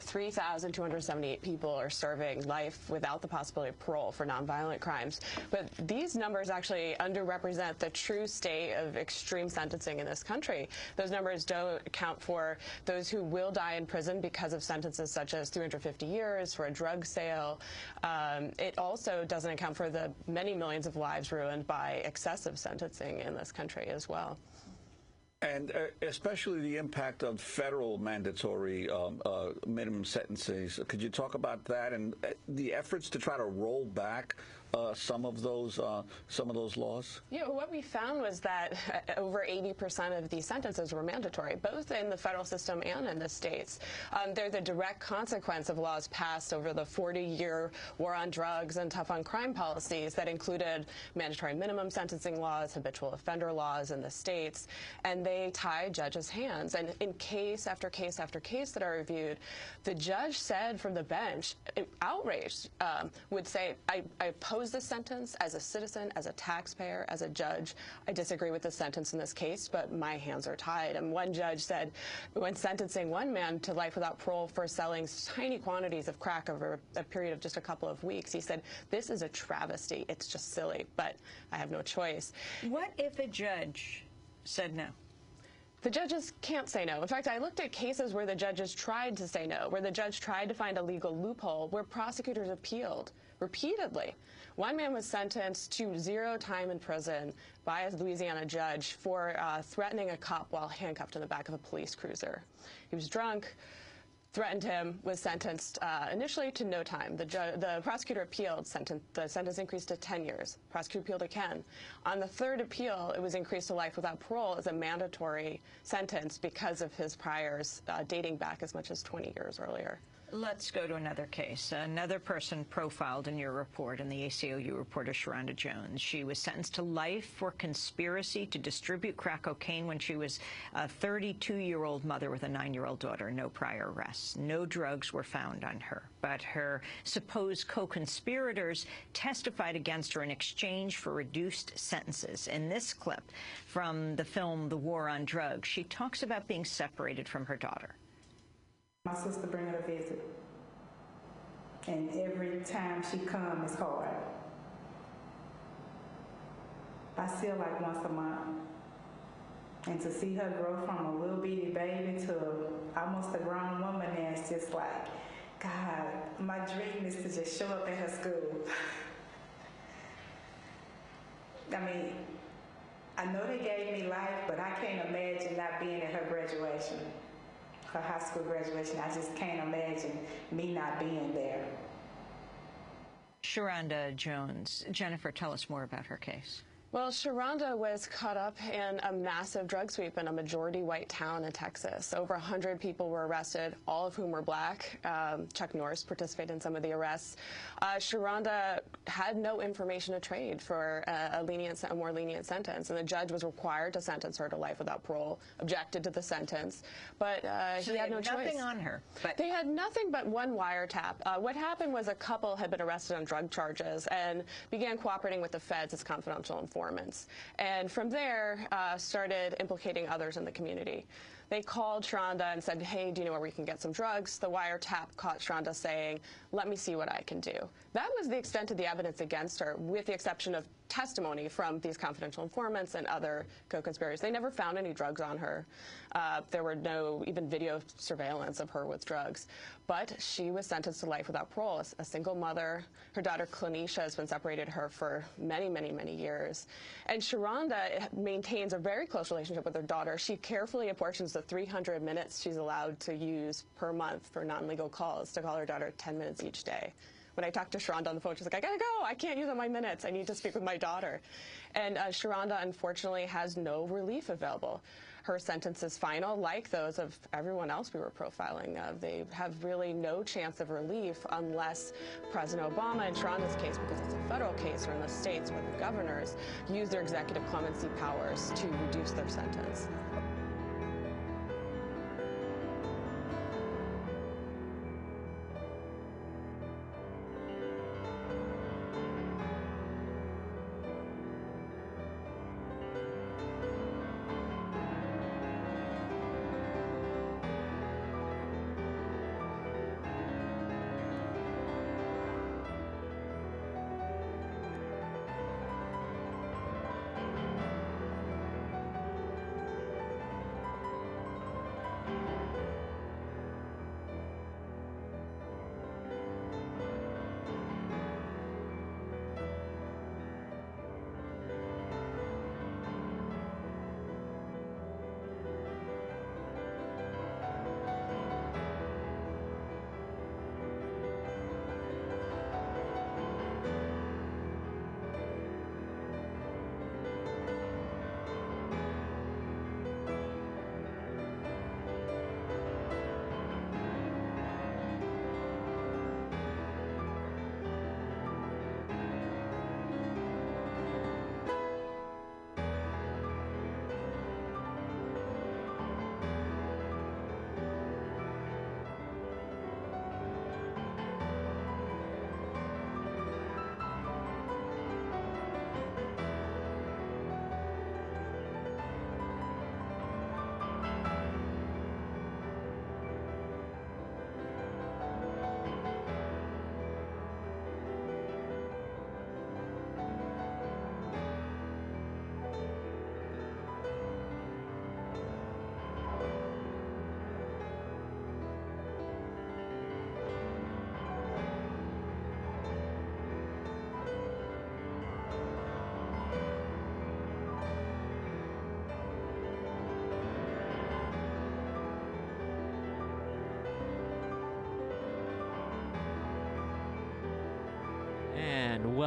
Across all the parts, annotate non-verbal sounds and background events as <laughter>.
that 3,278 people are serving life without the possibility of parole for nonviolent crimes. But these numbers actually underrepresent the true state of extreme sentencing in this country. Those numbers don't account for those who will die in prison because of sentences such as 350 years for a drug sale. Um, it also doesn't account for the many millions of lives ruined by excessive sentencing in this country as well. And uh, especially the impact of federal mandatory um, uh, minimum sentences. Could you talk about that and uh, the efforts to try to roll back uh, some of those uh, some of those laws? Yeah, what we found was that over 80% of these sentences were mandatory, both in the federal system and in the states. Um, they're the direct consequence of laws passed over the 40-year war on drugs and tough on crime policies that included mandatory minimum sentencing laws, habitual offender laws in the states, and they tie judges' hands. And in case after case after case that are reviewed, the judge said from the bench, outraged, um, would say, I, I oppose oppose this sentence as a citizen, as a taxpayer, as a judge. I disagree with the sentence in this case, but my hands are tied. And one judge said when sentencing one man to life without parole for selling tiny quantities of crack over a period of just a couple of weeks, he said, this is a travesty. It's just silly, but I have no choice. What if a judge said no? The judges can't say no. In fact, I looked at cases where the judges tried to say no, where the judge tried to find a legal loophole, where prosecutors appealed repeatedly. One man was sentenced to zero time in prison by a Louisiana judge for uh, threatening a cop while handcuffed in the back of a police cruiser. He was drunk threatened him, was sentenced uh, initially to no time. The, the prosecutor appealed, sentence, the sentence increased to 10 years. Prosecutor appealed again. On the third appeal, it was increased to life without parole as a mandatory sentence because of his priors uh, dating back as much as 20 years earlier. Let's go to another case. Another person profiled in your report, in the ACLU reporter Sharonda Jones. She was sentenced to life for conspiracy to distribute crack cocaine when she was a 32-year-old mother with a 9-year-old daughter. No prior arrests. No drugs were found on her. But her supposed co-conspirators testified against her in exchange for reduced sentences. In this clip from the film The War on Drugs, she talks about being separated from her daughter. My sister bring her to visit. And every time she come, it's hard. I see her like once a month. And to see her grow from a little bitty baby to almost a grown woman, it's just like, God, my dream is to just show up at her school. <laughs> I mean, I know they gave me life, but I can't imagine not being at her graduation her high school graduation. I just can't imagine me not being there. Sharonda Jones. Jennifer, tell us more about her case. Well, Sharonda was caught up in a massive drug sweep in a majority white town in Texas. Over 100 people were arrested, all of whom were black. Um, Chuck Norris participated in some of the arrests. Uh, Sharonda had no information to trade for a, a, lenient, a more lenient sentence, and the judge was required to sentence her to life without parole, objected to the sentence, but uh, so he had, had no nothing choice. nothing on her. But they had nothing but one wiretap. Uh, what happened was a couple had been arrested on drug charges and began cooperating with the feds as confidential informants informants. And from there, uh, started implicating others in the community. They called Sharonda and said, hey, do you know where we can get some drugs? The wiretap caught Sharonda saying, let me see what I can do. That was the extent of the evidence against her, with the exception of testimony from these confidential informants and other co-conspirators. They never found any drugs on her. Uh, there were no even video surveillance of her with drugs. But she was sentenced to life without parole. A single mother. Her daughter, Clenisha, has been separated her for many, many, many years. And Sharonda maintains a very close relationship with her daughter. She carefully apportions the 300 minutes she's allowed to use per month for non-legal calls to call her daughter 10 minutes each day when I talked to Sharonda on the phone, she's like, I gotta go. I can't use up my minutes. I need to speak with my daughter. And uh, Sharonda, unfortunately, has no relief available. Her sentence is final, like those of everyone else we were profiling. Uh, they have really no chance of relief unless President Obama, in Sharonda's case, because it's a federal case, or in the states where the governors use their executive clemency powers to reduce their sentence.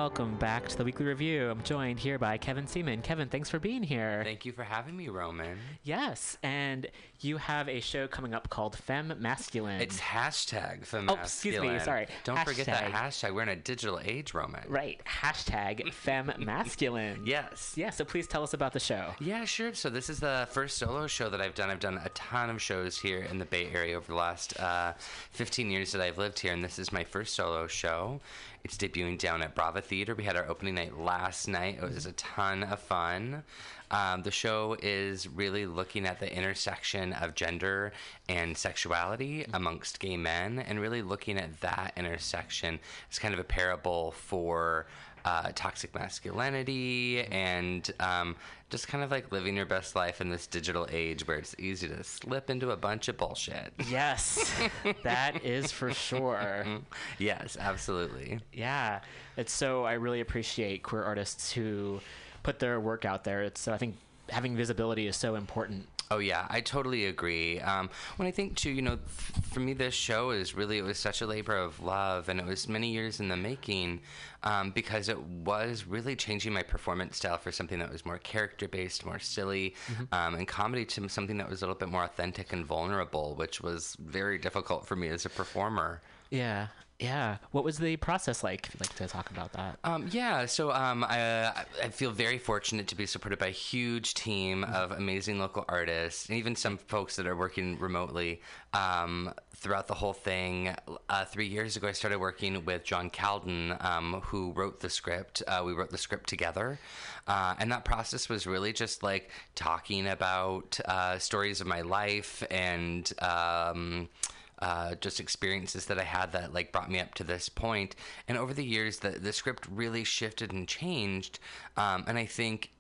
Welcome back to the weekly review. I'm joined here by Kevin Seaman. Kevin, thanks for being here. Thank you for having me, Roman. Yes, and you have a show coming up called Fem Masculine. It's hashtag Fem Oh, excuse me, sorry. Don't forget that Hashtag. hashtag. We're in a digital age, Roman. right. Hashtag Fem <laughs> Masculine. Yes. Yeah, so please tell us about the show. Yeah, sure. So this is the first solo show that I've done. I've done a ton of shows here in the Bay Area over the last uh, 15 years that I've lived here, and this is my first solo show. It's debuting down at Brava Theater. We had our opening night last night. It was a ton of fun. Um, the show is really looking at the intersection of gender and sexuality amongst gay men, and really looking at that intersection as kind of a parable for uh, toxic masculinity and um, just kind of like living your best life in this digital age where it's easy to slip into a bunch of bullshit. Yes, <laughs> that is for sure. yes, absolutely. Yeah, it's so I really appreciate queer artists who put their work out there. It's so I think having visibility is so important. Oh yeah, I totally agree. Um, when I think too, you know, th- for me, this show is really it was such a labor of love, and it was many years in the making, um, because it was really changing my performance style for something that was more character based, more silly, um, and comedy to something that was a little bit more authentic and vulnerable, which was very difficult for me as a performer. Yeah, yeah. What was the process like? If you'd like to talk about that. Um, yeah, so um, I, I feel very fortunate to be supported by a huge team of amazing local artists, and even some folks that are working remotely um, throughout the whole thing. Uh, three years ago, I started working with John Calden, um, who wrote the script. Uh, we wrote the script together, uh, and that process was really just like talking about uh, stories of my life and. Uh, just experiences that I had that like brought me up to this point. And over the years, the the script really shifted and changed. Um, and I think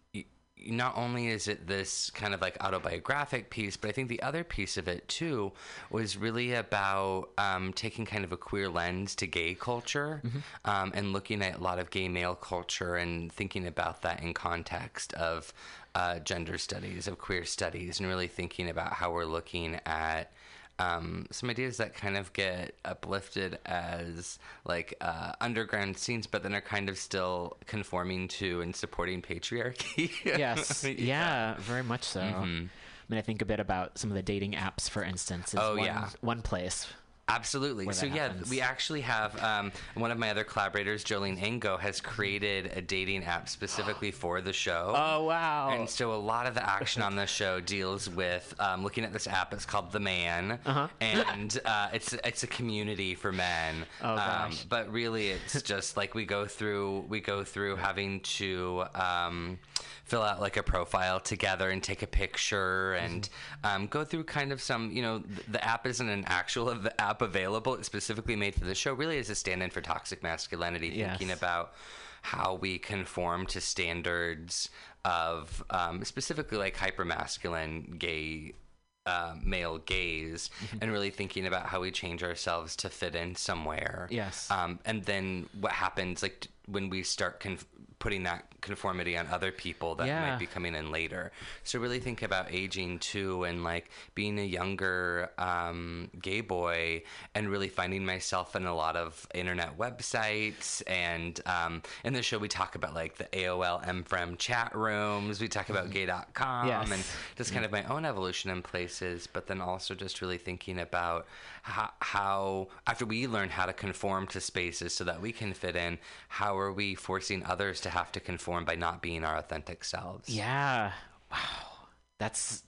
not only is it this kind of like autobiographic piece, but I think the other piece of it too was really about um, taking kind of a queer lens to gay culture um, and looking at a lot of gay male culture and thinking about that in context of uh, gender studies, of queer studies, and really thinking about how we're looking at um, some ideas that kind of get uplifted as like uh, underground scenes, but then are kind of still conforming to and supporting patriarchy. <laughs> yes, yeah. very much so. I mean, I think a bit about some of the dating apps, for instance. Is Oh, one, yeah. one place. Absolutely. So yeah, happens. we actually have um, one of my other collaborators, Jolene Engo, has created a dating app specifically for the show. <gasps> Oh wow! And so a lot of the action on the show deals with um, looking at this app. It's called The Man, Uh-huh. and uh, it's it's a community for men. Oh, Um, gosh. but really, it's just like we go through we go through having to. Fill out like a profile together and take a picture and um, go through kind of some you know th- the app isn't an actual av- app available. It's specifically made for the show. Really is a stand-in for toxic masculinity thinking about how we conform to standards of um, specifically like hypermasculine gay uh, male gaze and really thinking about how we change ourselves to fit in somewhere. Yes. um, and then what happens like when we start conf- putting that conformity on other people that Yeah. might be coming in later so really think about aging too and like being a younger um, gay boy and really finding myself in a lot of internet websites and um, in the show we talk about like the aol M4M chat rooms we talk about gay.com Yes. and just kind of my own evolution in places, but then also just really thinking about how, how, after we learn how to conform to spaces so that we can fit in, how are we forcing others to have to conform by not being our authentic selves? yeah. Wow. That's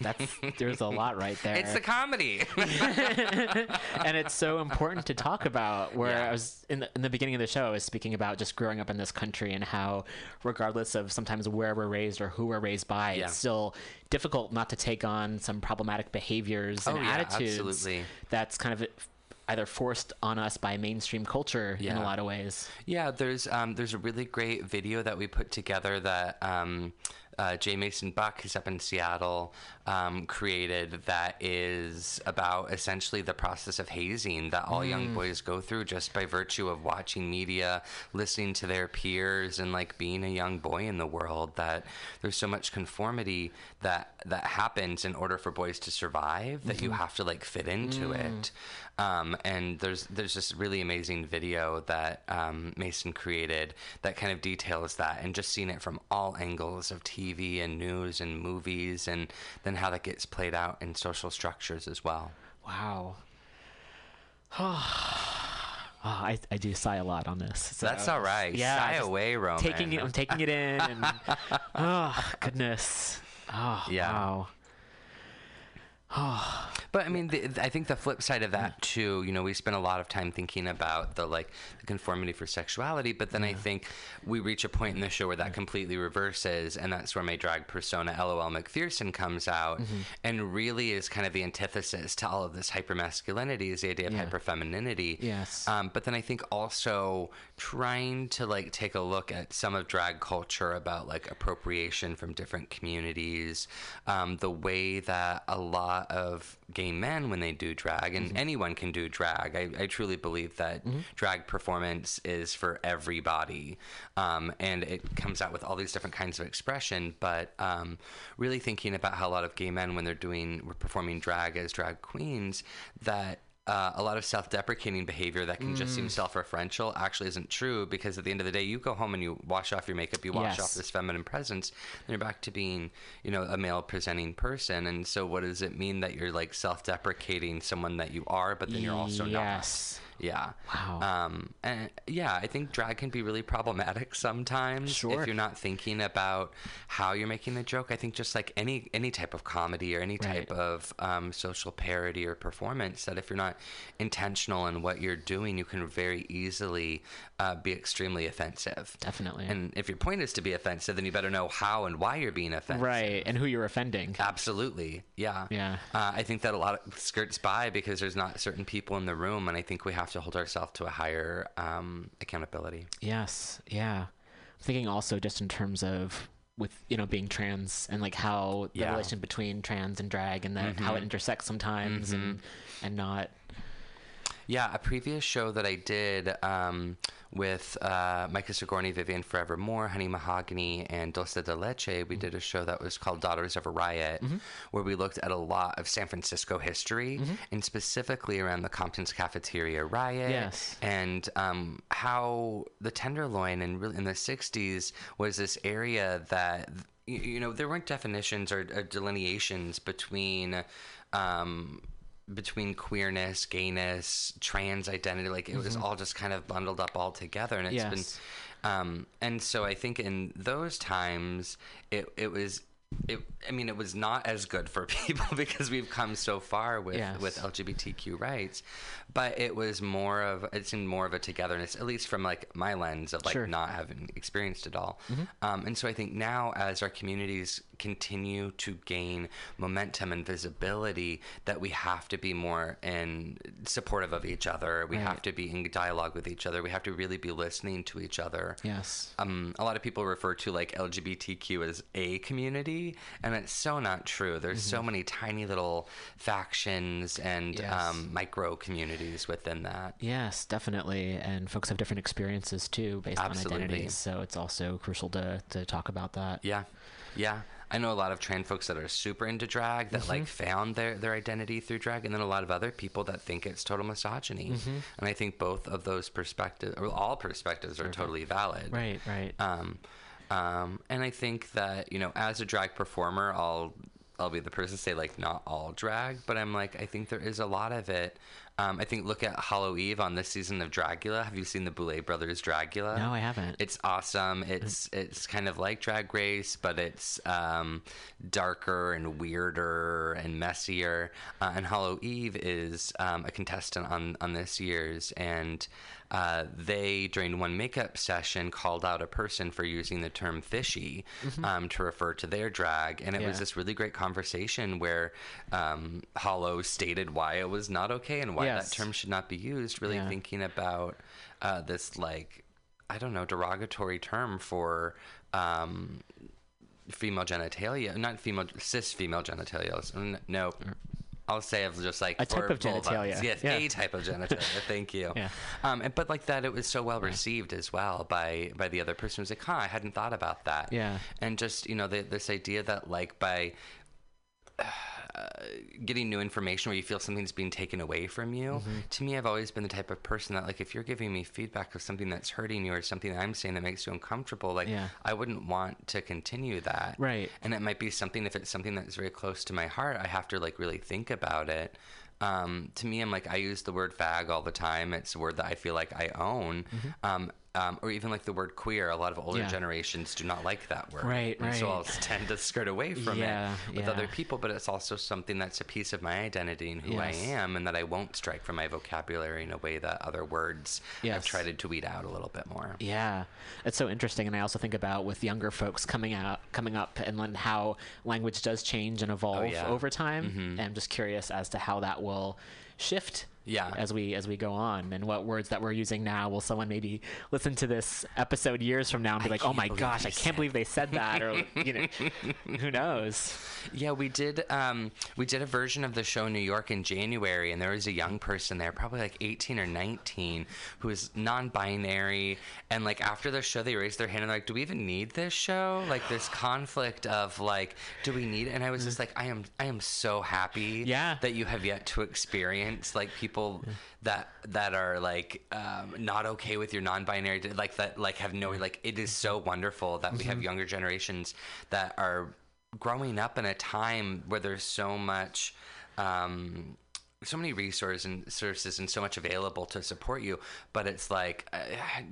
that's there's a lot right <laughs> there. It's a comedy. <laughs> and it's so important to talk about. Where Yeah. I was in the, in the beginning of the show, I was speaking about just growing up in this country and how, regardless of sometimes where we're raised or who we're raised by, Yeah. it's still difficult not to take on some problematic behaviors and Oh, yeah, attitudes absolutely. that's kind of either forced on us by mainstream culture in a lot of ways. Yeah, there's um, there's a really great video that we put together that um, uh, Jay Mason Buck, who's up in Seattle, um, created that is about essentially the process of hazing that all young boys go through just by virtue of watching media, listening to their peers, and like being a young boy in the world. That there's so much conformity that that happens in order for boys to survive that you have to like fit into it. Um, and there's there's this really amazing video that um, Mason created that kind of details that, and just seeing it from all angles of TV and news and movies, and then how that gets played out in social structures as well. Wow. Oh, <sighs> I, I do sigh a lot on this. So, That's all right. Yeah, Sigh away, Roman. Taking it, I'm taking it in. And, oh <laughs> goodness. Oh Yeah. wow. <sighs> But I mean, the, I think the flip side of that too. You know, we spend a lot of time thinking about the like the conformity for sexuality, but then I think we reach a point in the show where that completely reverses, and that's where my drag persona, LOL McPherson, comes out, and really is kind of the antithesis to all of this hypermasculinity, is the idea of Yeah. hyperfemininity. Yes. Um, but then I think also trying to like take a look at some of drag culture about like appropriation from different communities, um, the way that a lot of gay men when they do drag, and anyone can do drag. I, I truly believe that drag performance is for everybody, um, and it comes out with all these different kinds of expression. But um, really thinking about how a lot of gay men when they're doing performing drag as drag queens that uh, a lot of self-deprecating behavior that can just seem self-referential actually isn't true because at the end of the day you go home and you wash off your makeup you wash Yes. off this feminine presence and you're back to being you know a male presenting person and so what does it mean that you're like self-deprecating someone that you are but then you're also not? yes. Yeah Wow. um and yeah i think drag can be really problematic <laughs> sometimes Sure. if you're not thinking about how you're making the joke i think just like any any type of comedy or any type Right. of um, social parody or performance that if you're not intentional in what you're doing you can very easily uh, be extremely offensive Definitely. and if your point is to be offensive then you better know how and why you're being offensive Right, and who you're offending. Absolutely, yeah. Yeah. Uh, I think that a lot of skirts by because there's not certain people in the room, and I think we have to hold ourselves to a higher um, accountability. Yes, yeah. I'm thinking also just in terms of with you know being trans and like how the Yeah. relation between trans and drag and that how it intersects sometimes and and not. Yeah, a previous show that I did um, with uh, Mica Sigourney, Vivian Forevermore, Honey Mahogany, and Dulce de Leche, we did a show that was called Daughters of a Riot, where we looked at a lot of San Francisco history and specifically around the Compton's Cafeteria riot Yes. and um, how the Tenderloin in, in the 60s was this area that you, you know there weren't definitions or, or delineations between um, between queerness, gayness, trans identity. Like it was all just kind of bundled up all together, and it's Mm-hmm. Yes. been. Um, and so I think in those times, it it was. It, I mean, it was not as good for <laughs> people because we've come so far with, Yes. with LGBTQ rights, but it was more of it seemed more of a togetherness, at least from like my lens of like Sure. Mm-hmm. not having experienced it all. Um, and so I think now as our communities continue to gain momentum and visibility, that we have to be more in supportive of each other. We have to be in dialogue with each other. We have to really be listening to each other. Yes. Um, a lot of people refer to like LGBTQ as a community, and it's so not true. There's so many tiny little factions and Mm-hmm. Yes. um, micro communities within that. Yes, definitely. And folks have different experiences too based Absolutely. on identities. So it's also crucial to, to talk about that. Yeah, yeah. I know a lot of trans folks that are super into drag that like Mm-hmm. found their, their identity through drag, and then a lot of other people that think it's total misogyny. Mm-hmm. And I think both of those perspectives, or all perspectives, are totally valid. Right, right. Um, um, and I think that you know, as a drag performer, I'll I'll be the person to say like not all drag, but I'm like I think there is a lot of it. Um, I think look at Hollow Eve on this season of Dragula. Have you seen the Boulet Brothers Dragula? No, I haven't. It's awesome. It's it's kind of like Drag Race, but it's um, darker and weirder and messier. Uh, and Hollow Eve is um, a contestant on on this year's, and uh, they during one makeup session called out a person for using the term fishy um, to refer to their drag, and it was this really great conversation where um, Hollow stated why it was not okay and why Yes. that term should not be used. Really Yeah. thinking about uh, this like I don't know derogatory term for um, female genitalia, not female cis female genitalia. No, I'll say of just like A type of vulvas. genitalia. Yes, Yeah. a type of genitalia. <laughs> Thank you. Yeah. Um, and, but like that, it was so well received as well by by the other person. It was like, huh, I hadn't thought about that. Yeah. And just you know, the, this idea that like by uh, getting new information where you feel something's being taken away from you. Mm-hmm. To me, I've always been the type of person that, like, if you're giving me feedback of something that's hurting you or something that I'm saying that makes you uncomfortable, like, Yeah. I wouldn't want to continue that. Right. And it might be something, if it's something that's very close to my heart, I have to, like, really think about it. Um, to me, I'm like, I use the word fag all the time. It's a word that I feel like I own. Um, um, or even like the word queer, a lot of older Mm-hmm. Yeah. generations do not like that word. Right, And So. I'll tend to skirt away from Yeah, it with yeah. other people, but it's also something that's a piece of my identity and who Yes. I am, and that I won't strike from my vocabulary in a way that other words I've tried to weed out a little bit more. Yeah, it's so interesting, and I also think about with younger folks coming out, coming up, and then how language does change and evolve yeah. over time. And I'm just curious as to how that will shift. Yeah. As we as we go on, and what words that we're using now will someone maybe listen to this episode years from now and be like, "Oh my gosh, I can't believe they said <laughs> that," or you know, who knows? Yeah, we did. Um, we did a version of the show in New York in January, and there was a young person there, probably like 18 or 19, who was non-binary. And like after the show, they raised their hand and they're like, "Do we even need this show? Like this <gasps> conflict of like, do we need?" it? And I was just like, "I am, I am so happy Yeah. that you have yet to experience like people that that are like um, not okay with your non-binary, like that, like have no like. It is so wonderful that we have younger generations that are growing up in a time where there's so much um so many resources and services and so much available to support you but it's like uh,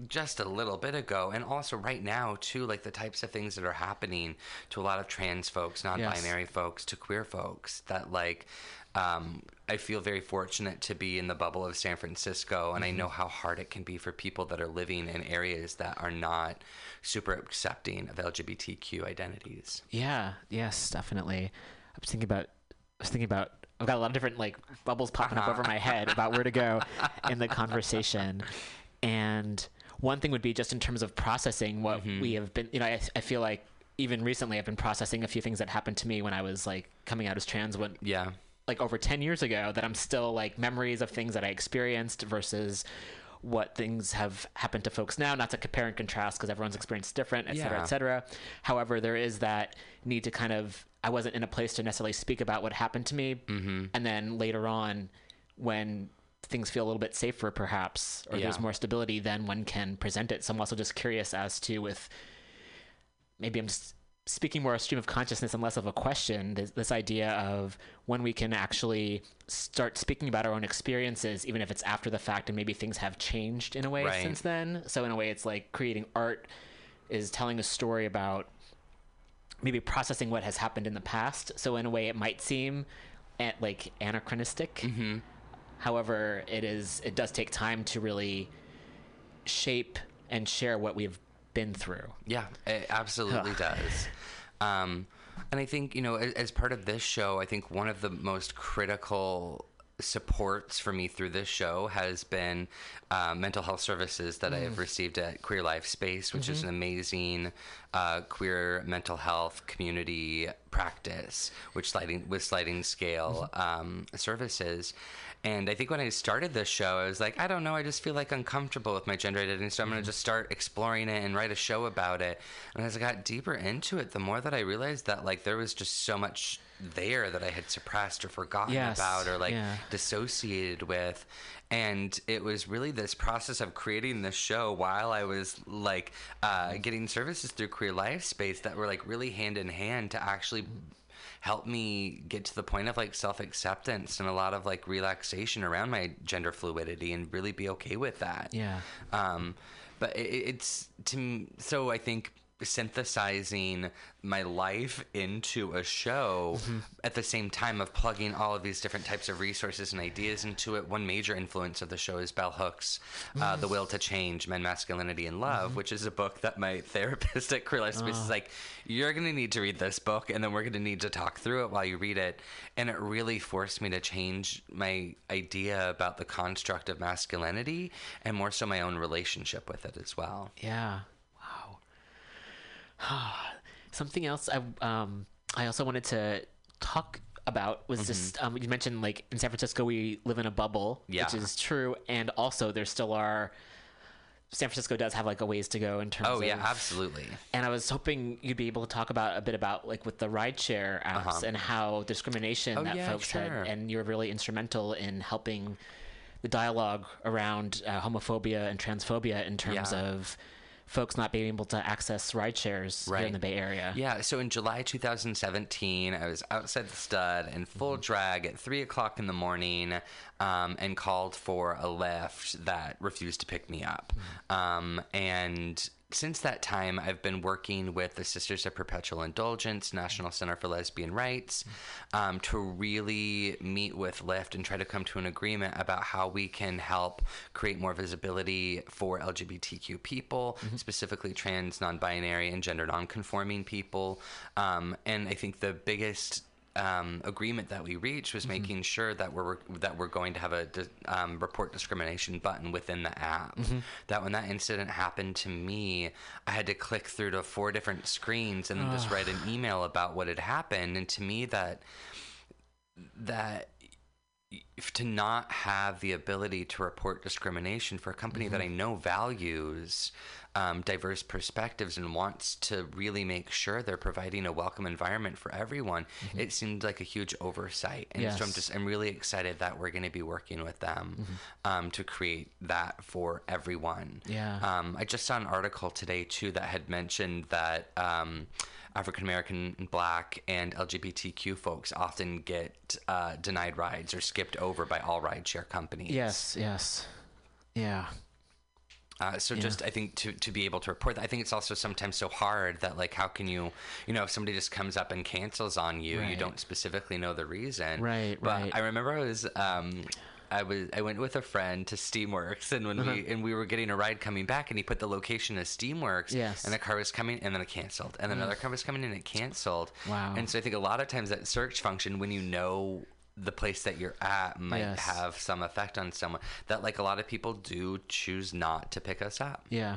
just a little bit ago and also right now too like the types of things that are happening to a lot of trans folks non-binary folks to queer folks that like um, I feel very fortunate to be in the bubble of San Francisco, and I mm-hmm. know how hard it can be for people that are living in areas that are not super accepting of LGBTQ identities. Yeah. Yes, definitely. I was thinking about. I was thinking about. I've got a lot of different like bubbles popping up over my uh-huh. head about where to go in the <laughs> conversation, and one thing would be just in terms of processing what mm-hmm. we have been. You know, I, I feel like even recently I've been processing a few things that happened to me when I was like coming out as trans. When Yeah. Like over 10 years ago that I'm still like memories of things that I experienced versus what things have happened to folks now. Not to compare and contrast because everyone's experience is different et cetera Yeah. et cetera. However there is that need to kind of I wasn't in a place to necessarily speak about what happened to me. Mm-hmm. and then later on when things feel a little bit safer perhaps or there's more stability then one can present it. So I'm also just curious as to with maybe I'm just speaking more a stream of consciousness and less of a question. This, this idea of when we can actually start speaking about our own experiences, even if it's after the fact, and maybe things have changed in a way Right. since then. So in a way, it's like creating art is telling a story about maybe processing what has happened in the past. So in a way, it might seem at like anachronistic. Mm-hmm. However, it is it does take time to really shape and share what we've been through. Yeah, it absolutely does. Um, and I think, you know, as, as part of this show, I think one of the most critical supports for me through this show has been uh, mental health services that I have received at Queer Life Space, which is an amazing uh, queer mental health community practice, which sliding with sliding scale um, services. And I think when I started this show, I was like, I don't know, I just feel like uncomfortable with my gender identity, so I'm going to just start exploring it and write a show about it. And as I got deeper into it, the more that I realized that like there was just so much there that I had suppressed or forgotten Yes, about or like yeah. dissociated with. And it was really this process of creating this show while I was like uh, getting services through Queer Life Space that were like really hand in hand to actually help me get to the point of like self acceptance and a lot of like relaxation around my gender fluidity and really be okay with that. Yeah. Um, but it, it's to so I think synthesizing my life into a show mm-hmm. at the same time of plugging all of these different types of resources and ideas into it. One major influence of the show is Bell Hooks' uh, "The mm-hmm. Will to Change: Men, Masculinity, and Love," mm-hmm. which is a book that my <laughs> therapist at Queer Life Space is oh. like, "You're going to need to read this book, and then we're going to need to talk through it while you read it." And it really forced me to change my idea about the construct of masculinity and more so my own relationship with it as well. Yeah. <sighs> Something else I um I also wanted to talk about was just um, you mentioned like in San Francisco we live in a bubble, Yeah. which is true, and also there still are. San Francisco does have like a ways to go in terms Oh of yeah, absolutely. and I was hoping you'd be able to talk about a bit about like with the rideshare apps and how discrimination Uh-huh. Oh, that yeah, folks sure. had, and you were really instrumental in helping the dialogue around uh, homophobia and transphobia in terms Yeah. of folks not being able to access ride shares here in the Bay Area. Yeah, so in July 2017, I was outside the stud in full Mm-hmm. drag at 3 o'clock in the morning um, and called for a Lyft that refused to pick me up. Mm-hmm. Um, and since that time, I've been working with the Sisters of Perpetual Indulgence, National Center for Lesbian Rights, um, to really meet with Lyft and try to come to an agreement about how we can help create more visibility for LGBTQ people, specifically trans, non binary, and gender non conforming people. Um, and I think the biggest um, agreement that we reached was making sure that we're that we're going to have a um, report discrimination button within the app. That when that incident happened to me, I had to click through to four different screens and then just write an email about what had happened. And to me, that that to not have the ability to report discrimination for a company that I know values um, diverse perspectives and wants to really make sure they're providing a welcome environment for everyone, it seemed like a huge oversight. And so I'm just I'm really excited that we're going to be working with them um, to create that for everyone. Yeah. Um, I just saw an article today too that had mentioned that. African American, and Black, and LGBTQ folks often get uh, denied rides or skipped over by all rideshare companies. Yes, yes. Yeah. Uh, so just I think to to be able to report that, I think it's also sometimes so hard that like how can you you know if somebody just comes up and cancels on you, you don't specifically know the reason. Right, But right. I remember I was um. I was I went with a friend to Steamworks and when Uh-huh. we and we were getting a ride coming back and he put the location as Steamworks Yes. and the car was coming and then it canceled and then another car was coming and it canceled. Wow. And so I think a lot of times that search function when you know the place that you're at might Yes. have some effect on someone that like a lot of people do choose not to pick us up. Yeah.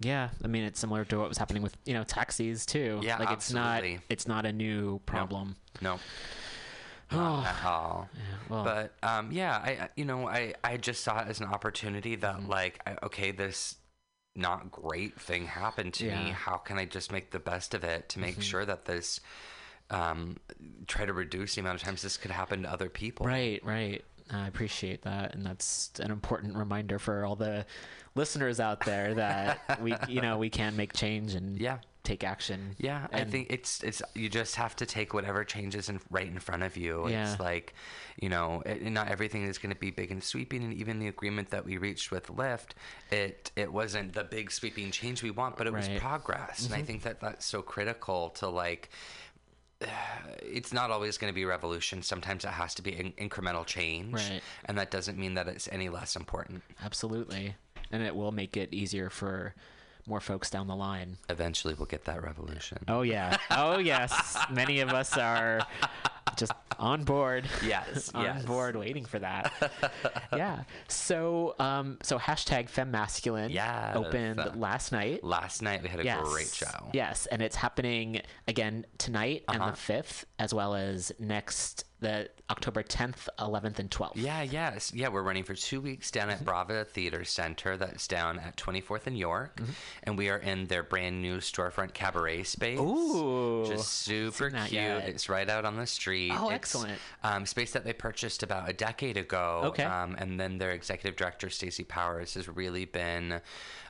Yeah, I mean it's similar to what was happening with you know taxis too. Yeah, like it's not it's not a new problem. No. <sighs> Oh. At all. well- but um, yeah, I you know I I just saw it as an opportunity that Mm-hmm. like I, okay this not great thing happened to me. Yeah. Mm-hmm. How can I just make the best of it to make sure that this um try to reduce the amount of times this could happen to other people. Right, right. I appreciate that, and that's an important reminder for all the listeners out there that we, you know, we can make change and Yeah. Take action. Yeah, I think it's it's you just have to take whatever changes in right in front of you. Yeah. It's like, you know, it, not everything is going to be big and sweeping, and even the agreement that we reached with Lyft, it it wasn't the big sweeping change we want, but it was Right. progress, and I mm-hmm. think that that's so critical to like. <sighs> It's not always going to be revolution. Sometimes it has to be in- incremental change, Right. and that doesn't mean that it's any less important. Absolutely, and it will make it easier for more folks down the line. Eventually, we'll get that revolution. Oh yeah. <laughs> Oh yes. Many of us are just on board. Yes, on yes. board waiting for that. <laughs> yeah. So um so hashtag femmasculine Yes. opened last night. Last night we had a Yes. great show. Yes, and it's happening again tonight and Uh-huh. the fifth, as well as next the October tenth, eleventh, and twelfth. Yeah, yes. Yeah, we're running for two weeks down Mm-hmm. at Brava Theater Center. That's down at 24th and York. Mm-hmm. And we are in their brand new storefront cabaret space. Ooh. Just super cute. yet. It's right out on the street. Oh, It's, excellent. Um, space that they purchased about a decade ago. Okay. Um, and then their executive director, Stacey Powers, has really been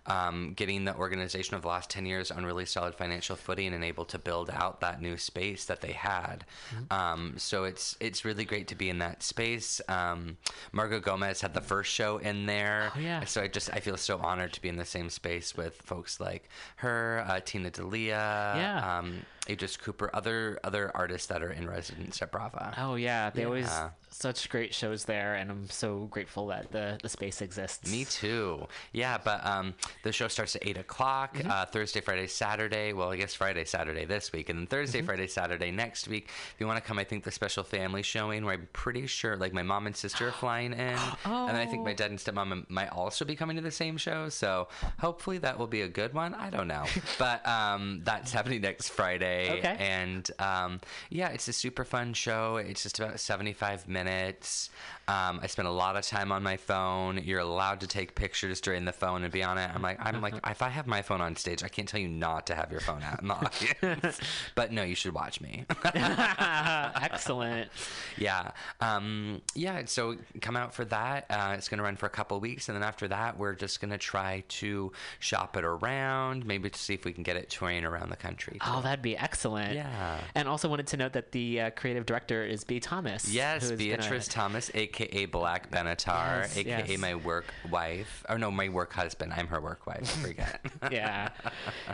um, getting the organization of the last 10 years on really solid financial footing and able to build out that new space that they had. Mm-hmm. Um, so it's it's really great to be in that space. Um, Marga Gomez had the first show in there. Oh, yeah. So I just I feel so honored to be in the same space with folks like her, uh, Tina D'Elia. Yeah. Um, Aegis Cooper, other other artists that are in residence at Brava. Oh yeah, they always such great shows there, and I'm so grateful that the the space exists. Me too. Yeah, but um, the show starts at eight o'clock Mm-hmm. uh, Thursday, Friday, Saturday. Well, I guess Friday, Saturday this week, and then Thursday, Mm-hmm. Friday, Saturday next week. If you want to come, I think the special family showing where I'm pretty sure like my mom and sister are <gasps> flying in, and then I think my Oh. dad and stepmom might also be coming to the same show. So hopefully that will be a good one. I don't know, <laughs> but um, that's happening next Friday, Okay. and um, yeah, it's a super fun show. It's just about 75 minutes. Um, I spend a lot of time on my phone. You're allowed to take pictures during the phone and be on it. I'm like, I'm like, if I have my phone on stage, I can't tell you not to have your phone out in the audience. <laughs> but no, you should watch me. <laughs> Excellent. yeah, um, yeah. So come out for that. Uh, it's going to run for a couple weeks, and then after that, we're just going to try to shop it around, maybe to see if we can get it touring around the country. Oh, that'd be excellent. Yeah. And also wanted to note that the uh, creative director is B. Thomas. Yes, who has been a- Beatrice Thomas, aka Black Benatar, Yes, aka yes. my work wife. Or no, my work husband. I'm her work wife. I forget. <laughs> yeah.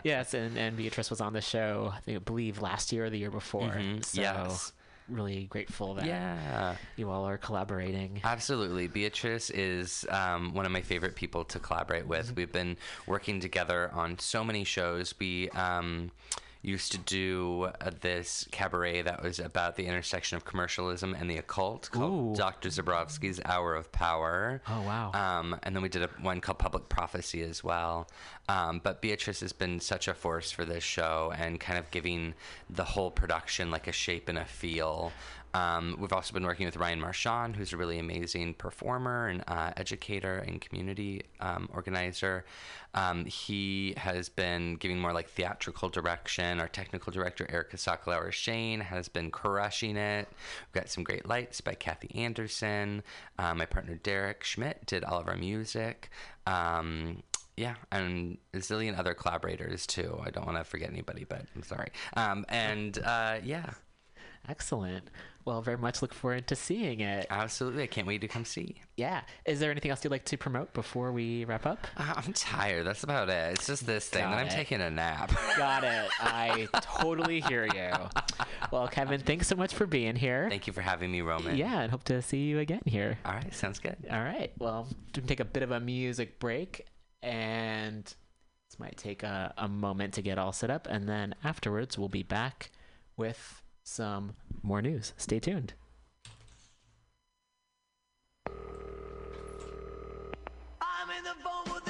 Yes, and, and Beatrice was on the show, I think, I believe last year or the year before. So Mm-hmm. yes. really grateful that yeah. you all are collaborating. Absolutely. Beatrice is um, one of my favorite people to collaborate with. Mm-hmm. We've been working together on so many shows. We um, used to do uh, this cabaret that was about the intersection of commercialism and the occult called Ooh. Dr. Zabrowski's Hour of Power. Oh, wow. Um, and then we did a, one called Public Prophecy as well. Um, but Beatrice has been such a force for this show and kind of giving the whole production like a shape and a feel. Um, we've also been working with Ryan Marchand, who's a really amazing performer and uh, educator and community um, organizer. Um, he has been giving more like theatrical direction. Our technical director, Erica Sokolauer Shane, has been crushing it. We've got some great lights by Kathy Anderson. Uh, my partner, Derek Schmidt, did all of our music. Um, yeah, and a zillion other collaborators too. I don't want to forget anybody, but I'm sorry. Um, and uh, yeah, Excellent. Well, very much look forward to seeing it. absolutely. I can't wait to come see. Yeah. Is there anything else you'd like to promote before we wrap up? Uh, I'm tired. That's about it. It's just this thing. Got Then I'm taking a nap. <laughs> Got it. I totally hear you. Well, Kevin, thanks so much for being here. Thank you for having me, Roman. Yeah, and hope to see you again here. All right. Sounds good. All right. Well, we can take a bit of a music break, and this might take a, a moment to get all set up, and then afterwards we'll be back with some more news. Stay tuned. I'm in the phone booth,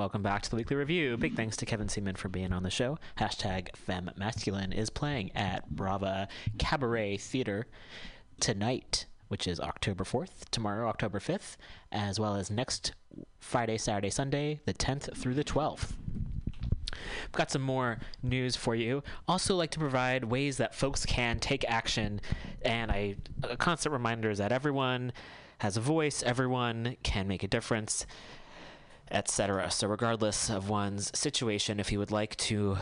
welcome back to the weekly review. Big thanks to Kevin Seaman for being on the show. Hashtag Femme Masculine is playing at Brava Cabaret Theater tonight, which is October 4th, tomorrow, October 5th, as well as next Friday, Saturday, Sunday, the 10th through the 12th. I've got some more news for you. Also, like to provide ways that folks can take action, and I a constant reminder is that everyone has a voice, everyone can make a difference, etc. So, regardless of one's situation, if you would like to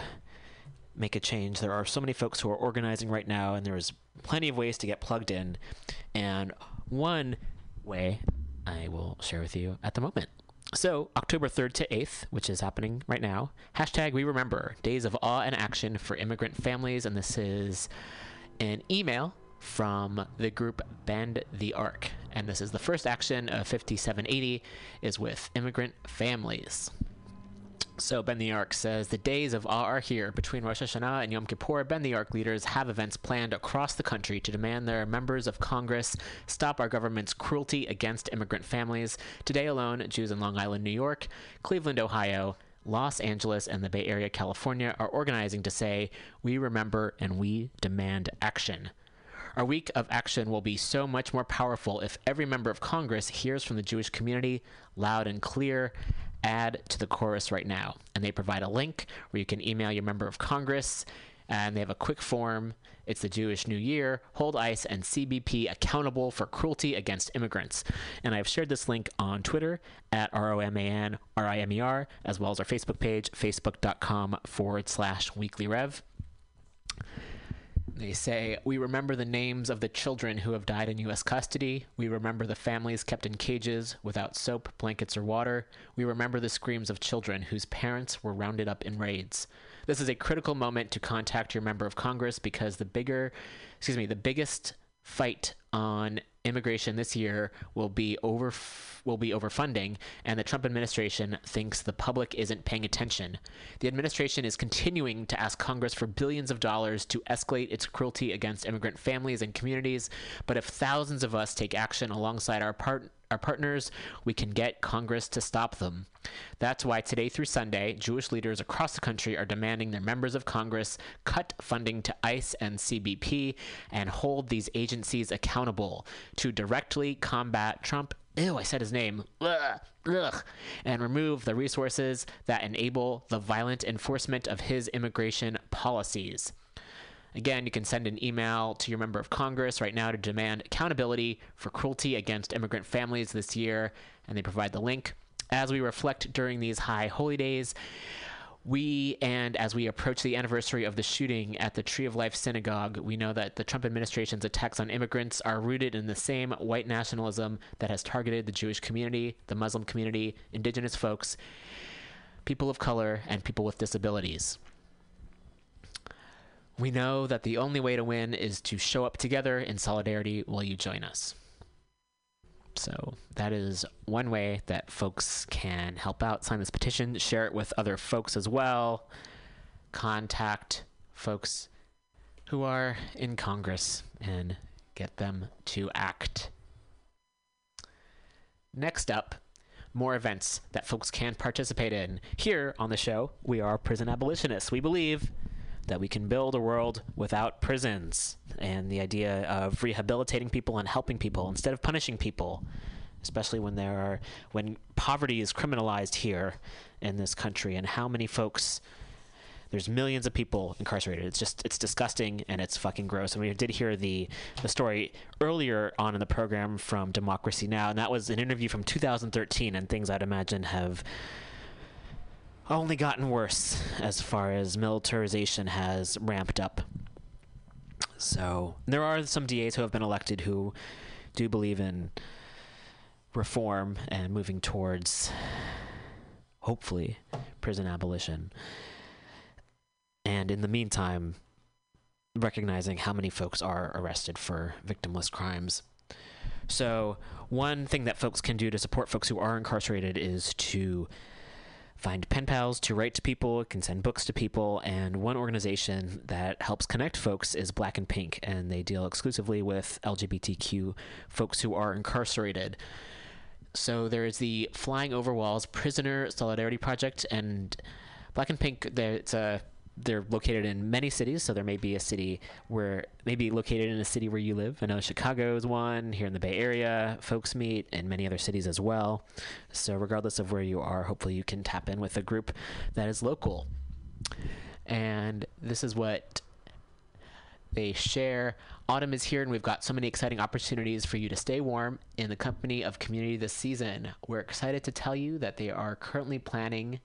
make a change, there are so many folks who are organizing right now, and there's plenty of ways to get plugged in. And one way I will share with you at the moment. So, October 3rd to 8th, which is happening right now, hashtag We Remember Days of Awe and Action for Immigrant Families. And this is an email from the group Bend the Arc. And this is the first action of 5780 is with immigrant families. So Bend the Arc says the days of awe are here. Between Rosh Hashanah and Yom Kippur, Bend the Arc leaders have events planned across the country to demand their members of Congress stop our government's cruelty against immigrant families. Today alone, Jews in Long Island, New York, Cleveland, Ohio, Los Angeles, and the Bay Area, California are organizing to say, We remember and we demand action. Our week of action will be so much more powerful if every member of Congress hears from the Jewish community loud and clear. Add to the chorus right now. And they provide a link where you can email your member of Congress, and they have a quick form. It's the Jewish New Year. Hold ICE and CBP accountable for cruelty against immigrants. And I've shared this link on Twitter at R O M A N R I M E R, as well as our Facebook page, facebook.com forward slash weekly rev. They say, We remember the names of the children who have died in U.S. custody. We remember the families kept in cages without soap, blankets, or water. We remember the screams of children whose parents were rounded up in raids. This is a critical moment to contact your member of Congress because the bigger, excuse me, the biggest fight on immigration this year will be over will be over funding and the Trump administration thinks the public isn't paying attention. The administration is continuing to ask Congress for billions of dollars to escalate its cruelty against immigrant families and communities, but if thousands of us take action alongside our part our partners, we can get Congress to stop them. That's why today through Sunday, Jewish leaders across the country are demanding their members of Congress cut funding to ICE and CBP and hold these agencies accountable to directly combat Trump. Ew, I said his name. Ugh, ugh, and remove the resources that enable the violent enforcement of his immigration policies. Again, you can send an email to your member of Congress right now to demand accountability for cruelty against immigrant families this year, and they provide the link. As we reflect during these high holy days, we and as we approach the anniversary of the shooting at the Tree of Life Synagogue, we know that the Trump administration's attacks on immigrants are rooted in the same white nationalism that has targeted the Jewish community, the Muslim community, indigenous folks, people of color, and people with disabilities. We know that the only way to win is to show up together in solidarity. Will you join us? So that is one way that folks can help out. Sign this petition, share it with other folks as well. Contact folks who are in Congress and get them to act. Next up, more events that folks can participate in. Here on the show, we are prison abolitionists. We believe that we can build a world without prisons and the idea of rehabilitating people and helping people instead of punishing people especially when there are when poverty is criminalized here in this country and how many folks there's millions of people incarcerated. It's just it's disgusting and it's fucking gross. And we did hear the the story earlier on in the program from democracy now! And that was an interview from 2013 and things i'd imagine have only gotten worse as far as militarization has ramped up. So there are some DAs who have been elected who do believe in reform and moving towards, hopefully, prison abolition. And in the meantime, recognizing how many folks are arrested for victimless crimes. So, one thing that folks can do to support folks who are incarcerated is to find pen pals to write to people, can send books to people, and one organization that helps connect folks is Black and Pink, and they deal exclusively with LGBTQ folks who are incarcerated. So there is the Flying Over Walls Prisoner Solidarity Project, and Black and Pink. It's a they're located in many cities, so there may be a city where maybe located in a city where you live. I know Chicago is one here in the Bay Area. Folks meet in many other cities as well. So regardless of where you are, hopefully you can tap in with a group that is local. And this is what they share. Autumn is here, and we've got so many exciting opportunities for you to stay warm in the company of community this season. We're excited to tell you that they are currently planning.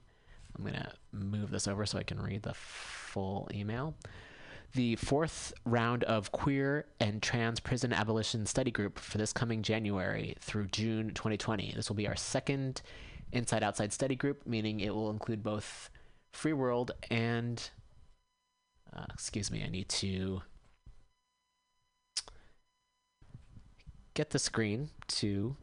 I'm going to move this over so I can read the full email. The fourth round of queer and trans prison abolition study group for this coming January through June 2020. This will be our second inside outside study group, meaning it will include both free world and. Uh, excuse me, I need to get the screen to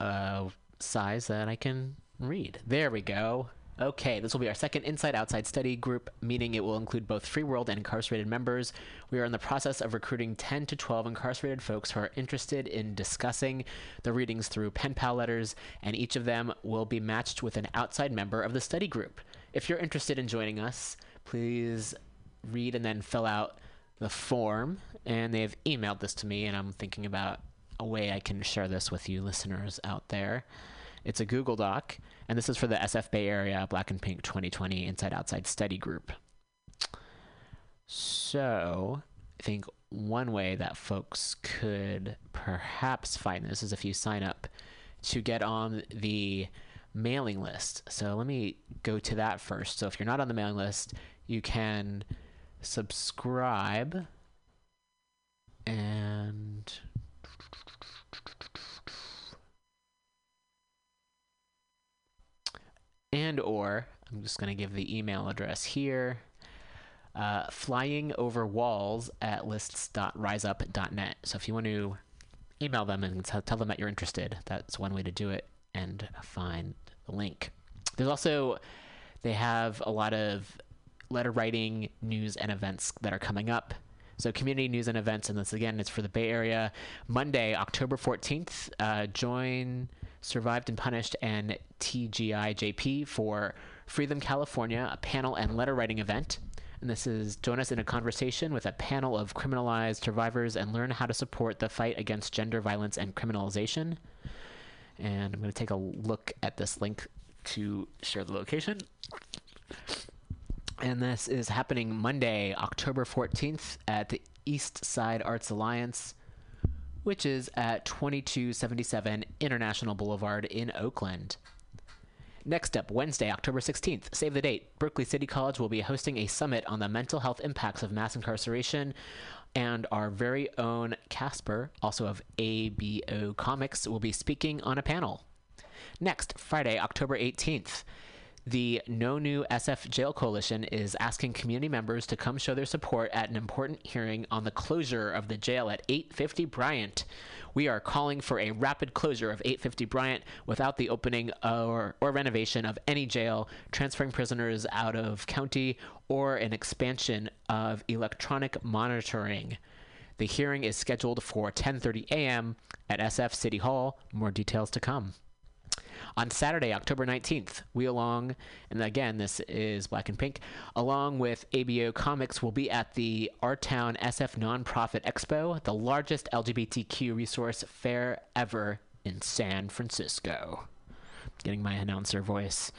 a size that I can read. There we go. Okay, this will be our second inside outside study group, meaning it will include both free world and incarcerated members. We are in the process of recruiting 10 to 12 incarcerated folks who are interested in discussing the readings through pen pal letters, and each of them will be matched with an outside member of the study group. If you're interested in joining us, please read and then fill out the form. And they've emailed this to me, and I'm thinking about a way I can share this with you listeners out there. It's a Google Doc, and this is for the SF Bay Area Black and Pink 2020 Inside Outside Study Group. So, I think one way that folks could perhaps find this is if you sign up to get on the mailing list. So, let me go to that first. So, if you're not on the mailing list, you can subscribe and and or i'm just going to give the email address here uh, flying over walls at lists.riseup.net so if you want to email them and tell them that you're interested that's one way to do it and find the link. There's also they have a lot of letter writing news and events that are coming up. So community news and events and this again it's for the bay area. Monday october 14th uh, join survived and punished and tgijp for Freedom california a panel and letter writing event. And this is join us in a conversation with a panel of criminalized survivors and learn how to support the fight against gender violence and criminalization. And i'm going to take a look at this link to share the location. And this is happening Monday, October 14th at the East Side Arts Alliance, which is at 2277 International Boulevard in Oakland. Next up, Wednesday, October 16th, save the date. Berkeley City College will be hosting a summit on the mental health impacts of mass incarceration, and our very own Casper, also of ABO Comix, will be speaking on a panel. Next, Friday, October 18th, the No New SF Jail Coalition is asking community members to come show their support at an important hearing on the closure of the jail at 850 Bryant. We are calling for a rapid closure of 850 Bryant without the opening or, or renovation of any jail, transferring prisoners out of county, or an expansion of electronic monitoring. The hearing is scheduled for 10:30 a.m. at SF City Hall. More details to come. On Saturday, October 19th, we along, and again, this is Black and Pink, along with ABO Comix, will be at the Our Town SF Nonprofit Expo, the largest LGBTQ resource fair ever in San Francisco. Getting my announcer voice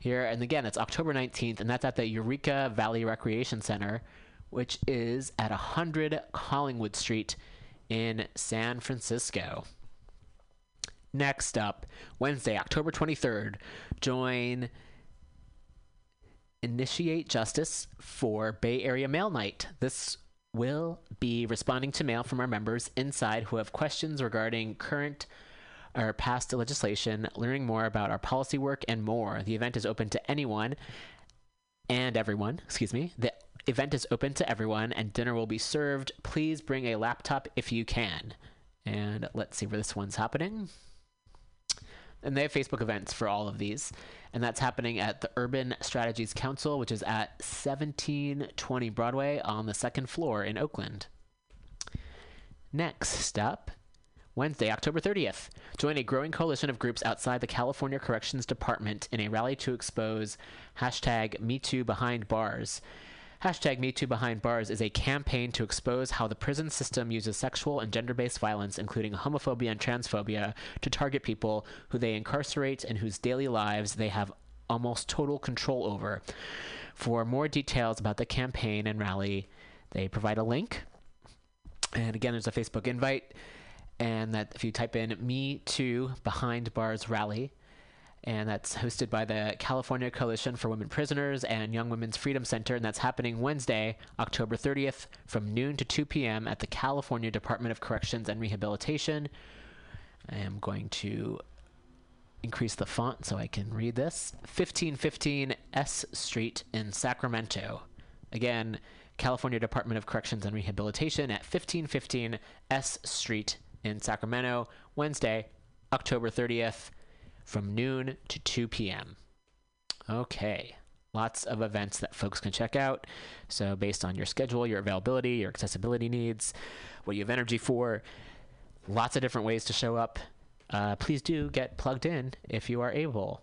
here. And again, it's October 19th, and that's at the Eureka Valley Recreation Center, which is at 100 Collingwood Street in San Francisco. Next up, Wednesday, October 23rd, join Initiate Justice for Bay Area Mail Night. This will be responding to mail from our members inside who have questions regarding current or past legislation, learning more about our policy work, and more. The event is open to anyone and everyone, excuse me. The event is open to everyone and dinner will be served. Please bring a laptop if you can. And let's see where this one's happening and they have Facebook events for all of these. And that's happening at the Urban Strategies Council, which is at 1720 Broadway on the second floor in Oakland. Next up, Wednesday, October 30th. Join a growing coalition of groups outside the California Corrections Department in a rally to expose hashtag MeToo Behind Bars. Hashtag MeToo Behind Bars is a campaign to expose how the prison system uses sexual and gender based violence, including homophobia and transphobia, to target people who they incarcerate and whose daily lives they have almost total control over. For more details about the campaign and rally, they provide a link. And again, there's a Facebook invite. And that if you type in Me Too Behind Bars Rally, and that's <laughs> hosted by the California Coalition for Women Prisoners and Young Women's Freedom Center, and that's happening Wednesday, October 30th, from noon to 2 p.m. at the California Department of Corrections and Rehabilitation. I am going to increase the font so I can read this. 1515 S Street in Sacramento. Again, California Department of Corrections and Rehabilitation at 1515 S Street in Sacramento, Wednesday, October 30th, from noon to 2 p.m. Okay. Lots of events that folks can check out. So, based on your schedule, your availability, your accessibility needs, what you have energy for, lots of different ways to show up. Uh, please do get plugged in if you are able.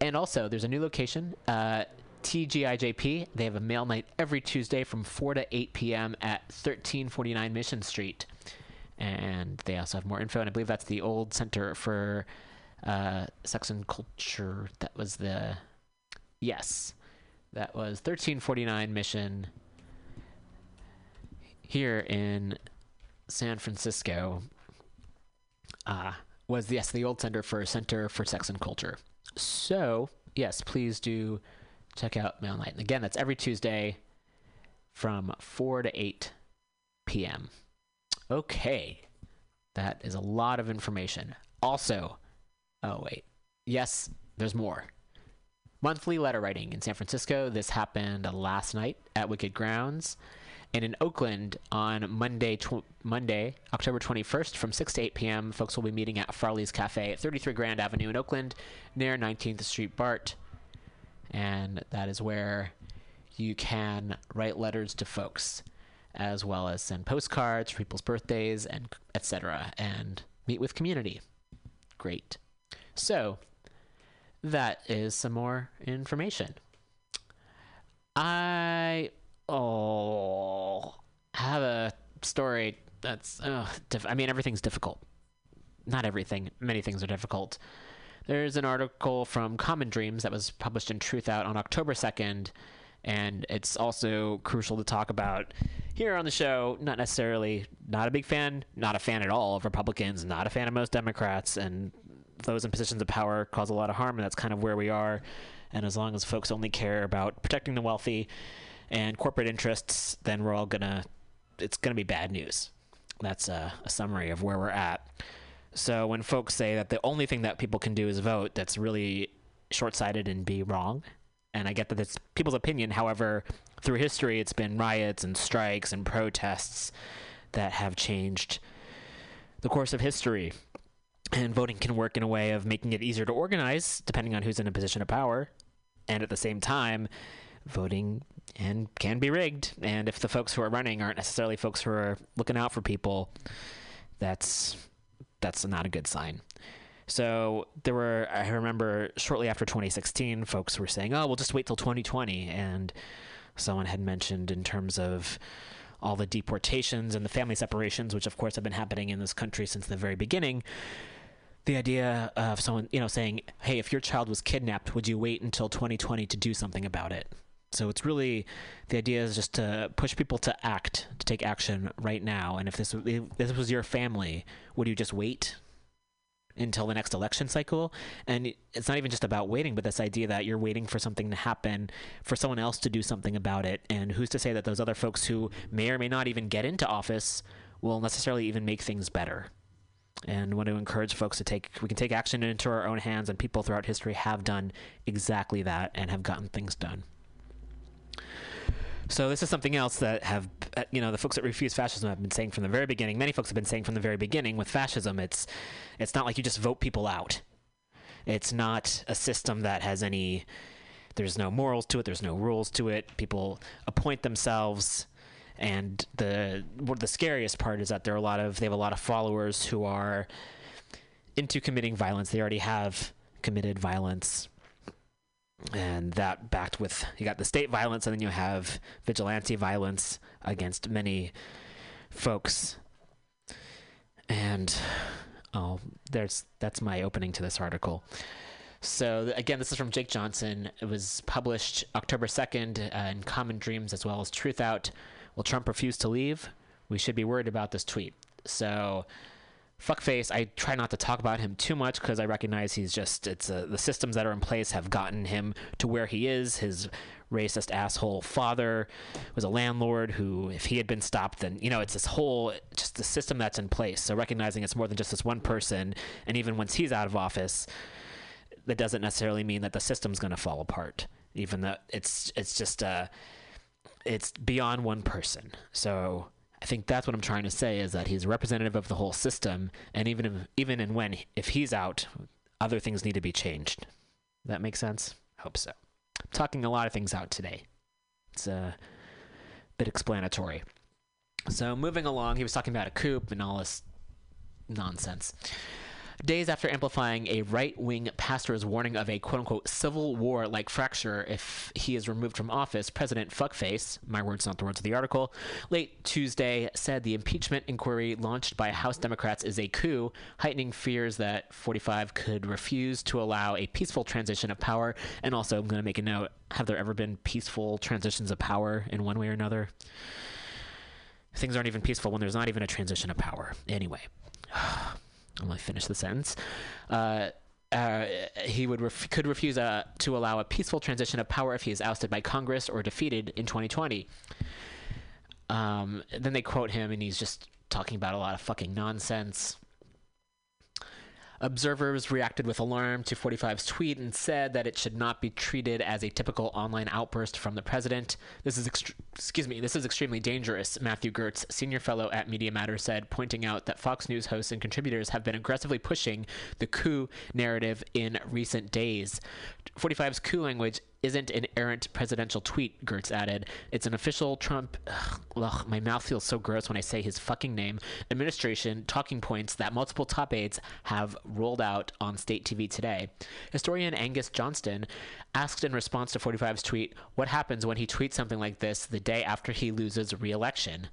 And also, there's a new location, uh, TGIJP. They have a mail night every Tuesday from 4 to 8 p.m. at 1349 Mission Street. And they also have more info, and I believe that's the old Center for uh, Sex and Culture. That was the. Yes. That was 1349 Mission here in San Francisco uh, was yes the old center for Center for Sex and Culture. So yes, please do check out Mail Night. And again, that's every Tuesday from four to eight p.m. Okay, that is a lot of information. Also, oh wait, yes, there's more. Monthly letter writing in San Francisco. This happened last night at Wicked Grounds. And in Oakland on Monday, tw- Monday, October 21st, from 6 to 8 p.m., folks will be meeting at Farley's Cafe at 33 Grand Avenue in Oakland, near 19th Street BART. And that is where you can write letters to folks, as well as send postcards for people's birthdays and etc. and meet with community. Great. So, that is some more information. I oh have a story that's uh, diff- I mean everything's difficult. Not everything. Many things are difficult. There's an article from Common Dreams that was published in Truth Out on October 2nd, and it's also crucial to talk about here on the show. Not necessarily, not a big fan, not a fan at all of Republicans, not a fan of most Democrats, and those in positions of power cause a lot of harm, and that's kind of where we are. And as long as folks only care about protecting the wealthy and corporate interests, then we're all gonna, it's gonna be bad news. That's a, a summary of where we're at. So when folks say that the only thing that people can do is vote, that's really short-sighted and be wrong. And I get that it's people's opinion. However, through history, it's been riots and strikes and protests that have changed the course of history. And voting can work in a way of making it easier to organize, depending on who's in a position of power. And at the same time, voting and can be rigged. And if the folks who are running aren't necessarily folks who are looking out for people, that's that's not a good sign. So there were, I remember shortly after 2016, folks were saying, "Oh, we'll just wait till 2020," and someone had mentioned in terms of all the deportations and the family separations, which of course have been happening in this country since the very beginning. The idea of someone, you know, saying, "Hey, if your child was kidnapped, would you wait until 2020 to do something about it?" So it's really the idea is just to push people to act, to take action right now. And if this if this was your family, would you just wait until the next election cycle? And it's not even just about waiting, but this idea that you're waiting for something to happen, for someone else to do something about it. And who's to say that those other folks who may or may not even get into office will necessarily even make things better? And want to encourage folks to take we can take action into our own hands and people throughout history have done exactly that and have gotten things done. So this is something else that have uh, you know the folks that refuse fascism have been saying from the very beginning. Many folks have been saying from the very beginning with fascism it's it's not like you just vote people out. It's not a system that has any there's no morals to it there's no rules to it. People appoint themselves And the what the scariest part is that there are a lot of they have a lot of followers who are into committing violence. They already have committed violence. And that backed with you got the state violence and then you have vigilante violence against many folks. And oh, there's that's my opening to this article. So again, this is from Jake Johnson. It was published October 2nd uh, in Common Dreams as well as Truth Out. Will Trump refuse to leave? We should be worried about this tweet. So fuckface, I try not to talk about him too much because I recognize he's just it's uh, the systems that are in place have gotten him to where he is. His racist asshole father was a landlord who if he had been stopped then you know it's this whole just the system that's in place so recognizing it's more than just this one person and even once he's out of office that doesn't necessarily mean that the system's going to fall apart even though it's it's just uh it's beyond one person. So i think that's what i'm trying to say is that he's representative of the whole system and even if, even in when if he's out other things need to be changed. That makes sense? Hope so. I'm talking a lot of things out today. It's a bit explanatory. So moving along he was talking about a coup and all this nonsense days after amplifying a right wing pastor's warning of a quote unquote civil war like fracture if he is removed from office, President Fuckface, my words, not the words of the article, late Tuesday said the impeachment inquiry launched by House Democrats is a coup, heightening fears that 45 could refuse to allow a peaceful transition of power. And also, I'm going to make a note have there ever been peaceful transitions of power in one way or another? Things aren't even peaceful when there's not even a transition of power. Anyway. Let me finish the sentence. Uh, uh, he would ref- could refuse uh, to allow a peaceful transition of power if he is ousted by Congress or defeated in 2020. Um, then they quote him, and he's just talking about a lot of fucking nonsense. Observers reacted with alarm to 45's tweet and said that it should not be treated as a typical online outburst from the president. This is ext- excuse me, this is extremely dangerous, Matthew Gertz, senior fellow at Media Matters said, pointing out that Fox News hosts and contributors have been aggressively pushing the coup narrative in recent days. 45's coup language isn't an errant presidential tweet, Gertz added. It's an official Trump. Ugh, ugh, my mouth feels so gross when I say his fucking name. Administration talking points that multiple top aides have rolled out on state TV today. Historian Angus Johnston asked in response to 45's tweet what happens when he tweets something like this the day after he loses re election.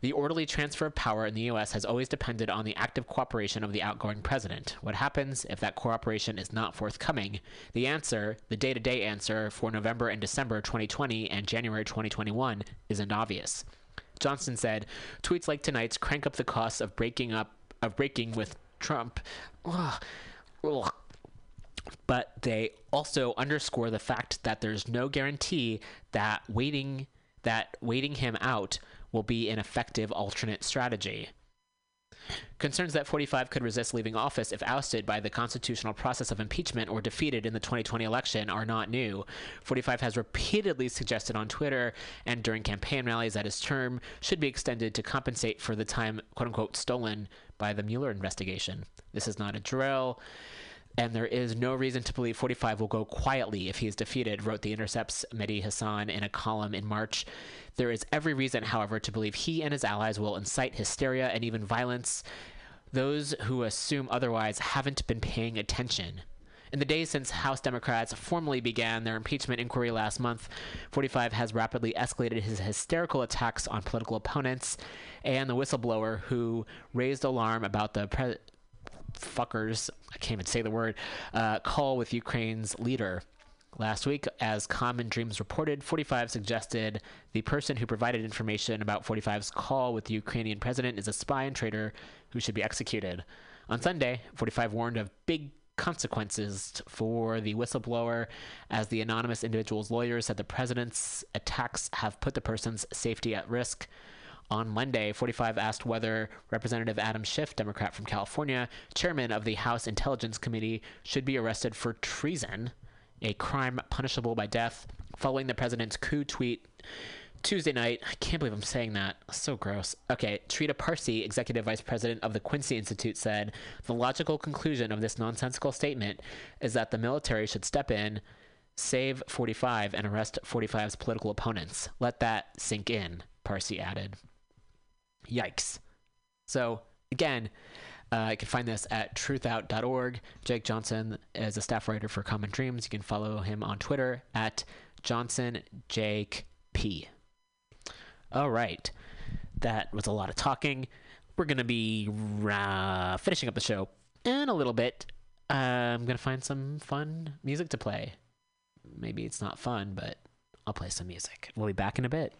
The orderly transfer of power in the U.S. has always depended on the active cooperation of the outgoing president. What happens if that cooperation is not forthcoming? The answer, the day to day answer for November and December 2020 and January 2021, isn't obvious. Johnson said, tweets like tonight's crank up the costs of breaking up of breaking with Trump. Ugh. Ugh but they also underscore the fact that there's no guarantee that waiting that waiting him out will be an effective alternate strategy. Concerns that 45 could resist leaving office if ousted by the constitutional process of impeachment or defeated in the 2020 election are not new. 45 has repeatedly suggested on Twitter and during campaign rallies that his term should be extended to compensate for the time, quote unquote, stolen by the Mueller investigation. This is not a drill and there is no reason to believe 45 will go quietly if he is defeated, wrote The Intercept's Mehdi Hasan in a column in March. There is every reason, however, to believe he and his allies will incite hysteria and even violence. Those who assume otherwise haven't been paying attention. In the days since House Democrats formally began their impeachment inquiry last month, 45 has rapidly escalated his hysterical attacks on political opponents and the whistleblower who raised alarm about the fuckers, I can't even say the word, uh, call with Ukraine's leader. Last week, as Common Dreams reported, 45 suggested the person who provided information about 45's call with the Ukrainian president is a spy and traitor who should be executed. On Sunday, 45 warned of big consequences for the whistleblower as the anonymous individual's lawyer said the president's attacks have put the person's safety at risk. On Monday, 45 asked whether Representative Adam Schiff, Democrat from California, chairman of the House Intelligence Committee, should be arrested for treason, a crime punishable by death, following the president's coup tweet Tuesday night. I can't believe I'm saying that. So gross. Okay, Trita Parsi, executive vice president of the Quincy Institute, said the logical conclusion of this nonsensical statement is that the military should step in, save 45, and arrest 45's political opponents. Let that sink in. Parsi added. Yikes. So, again, uh, you can find this at truthout.org. Jake Johnson is a staff writer for Common Dreams. You can follow him on Twitter at Johnson Jake P. All right. That was a lot of talking. We're going to be uh, finishing up the show in a little bit. Uh, I'm going to find some fun music to play. Maybe it's not fun, but I'll play some music. We'll be back in a bit.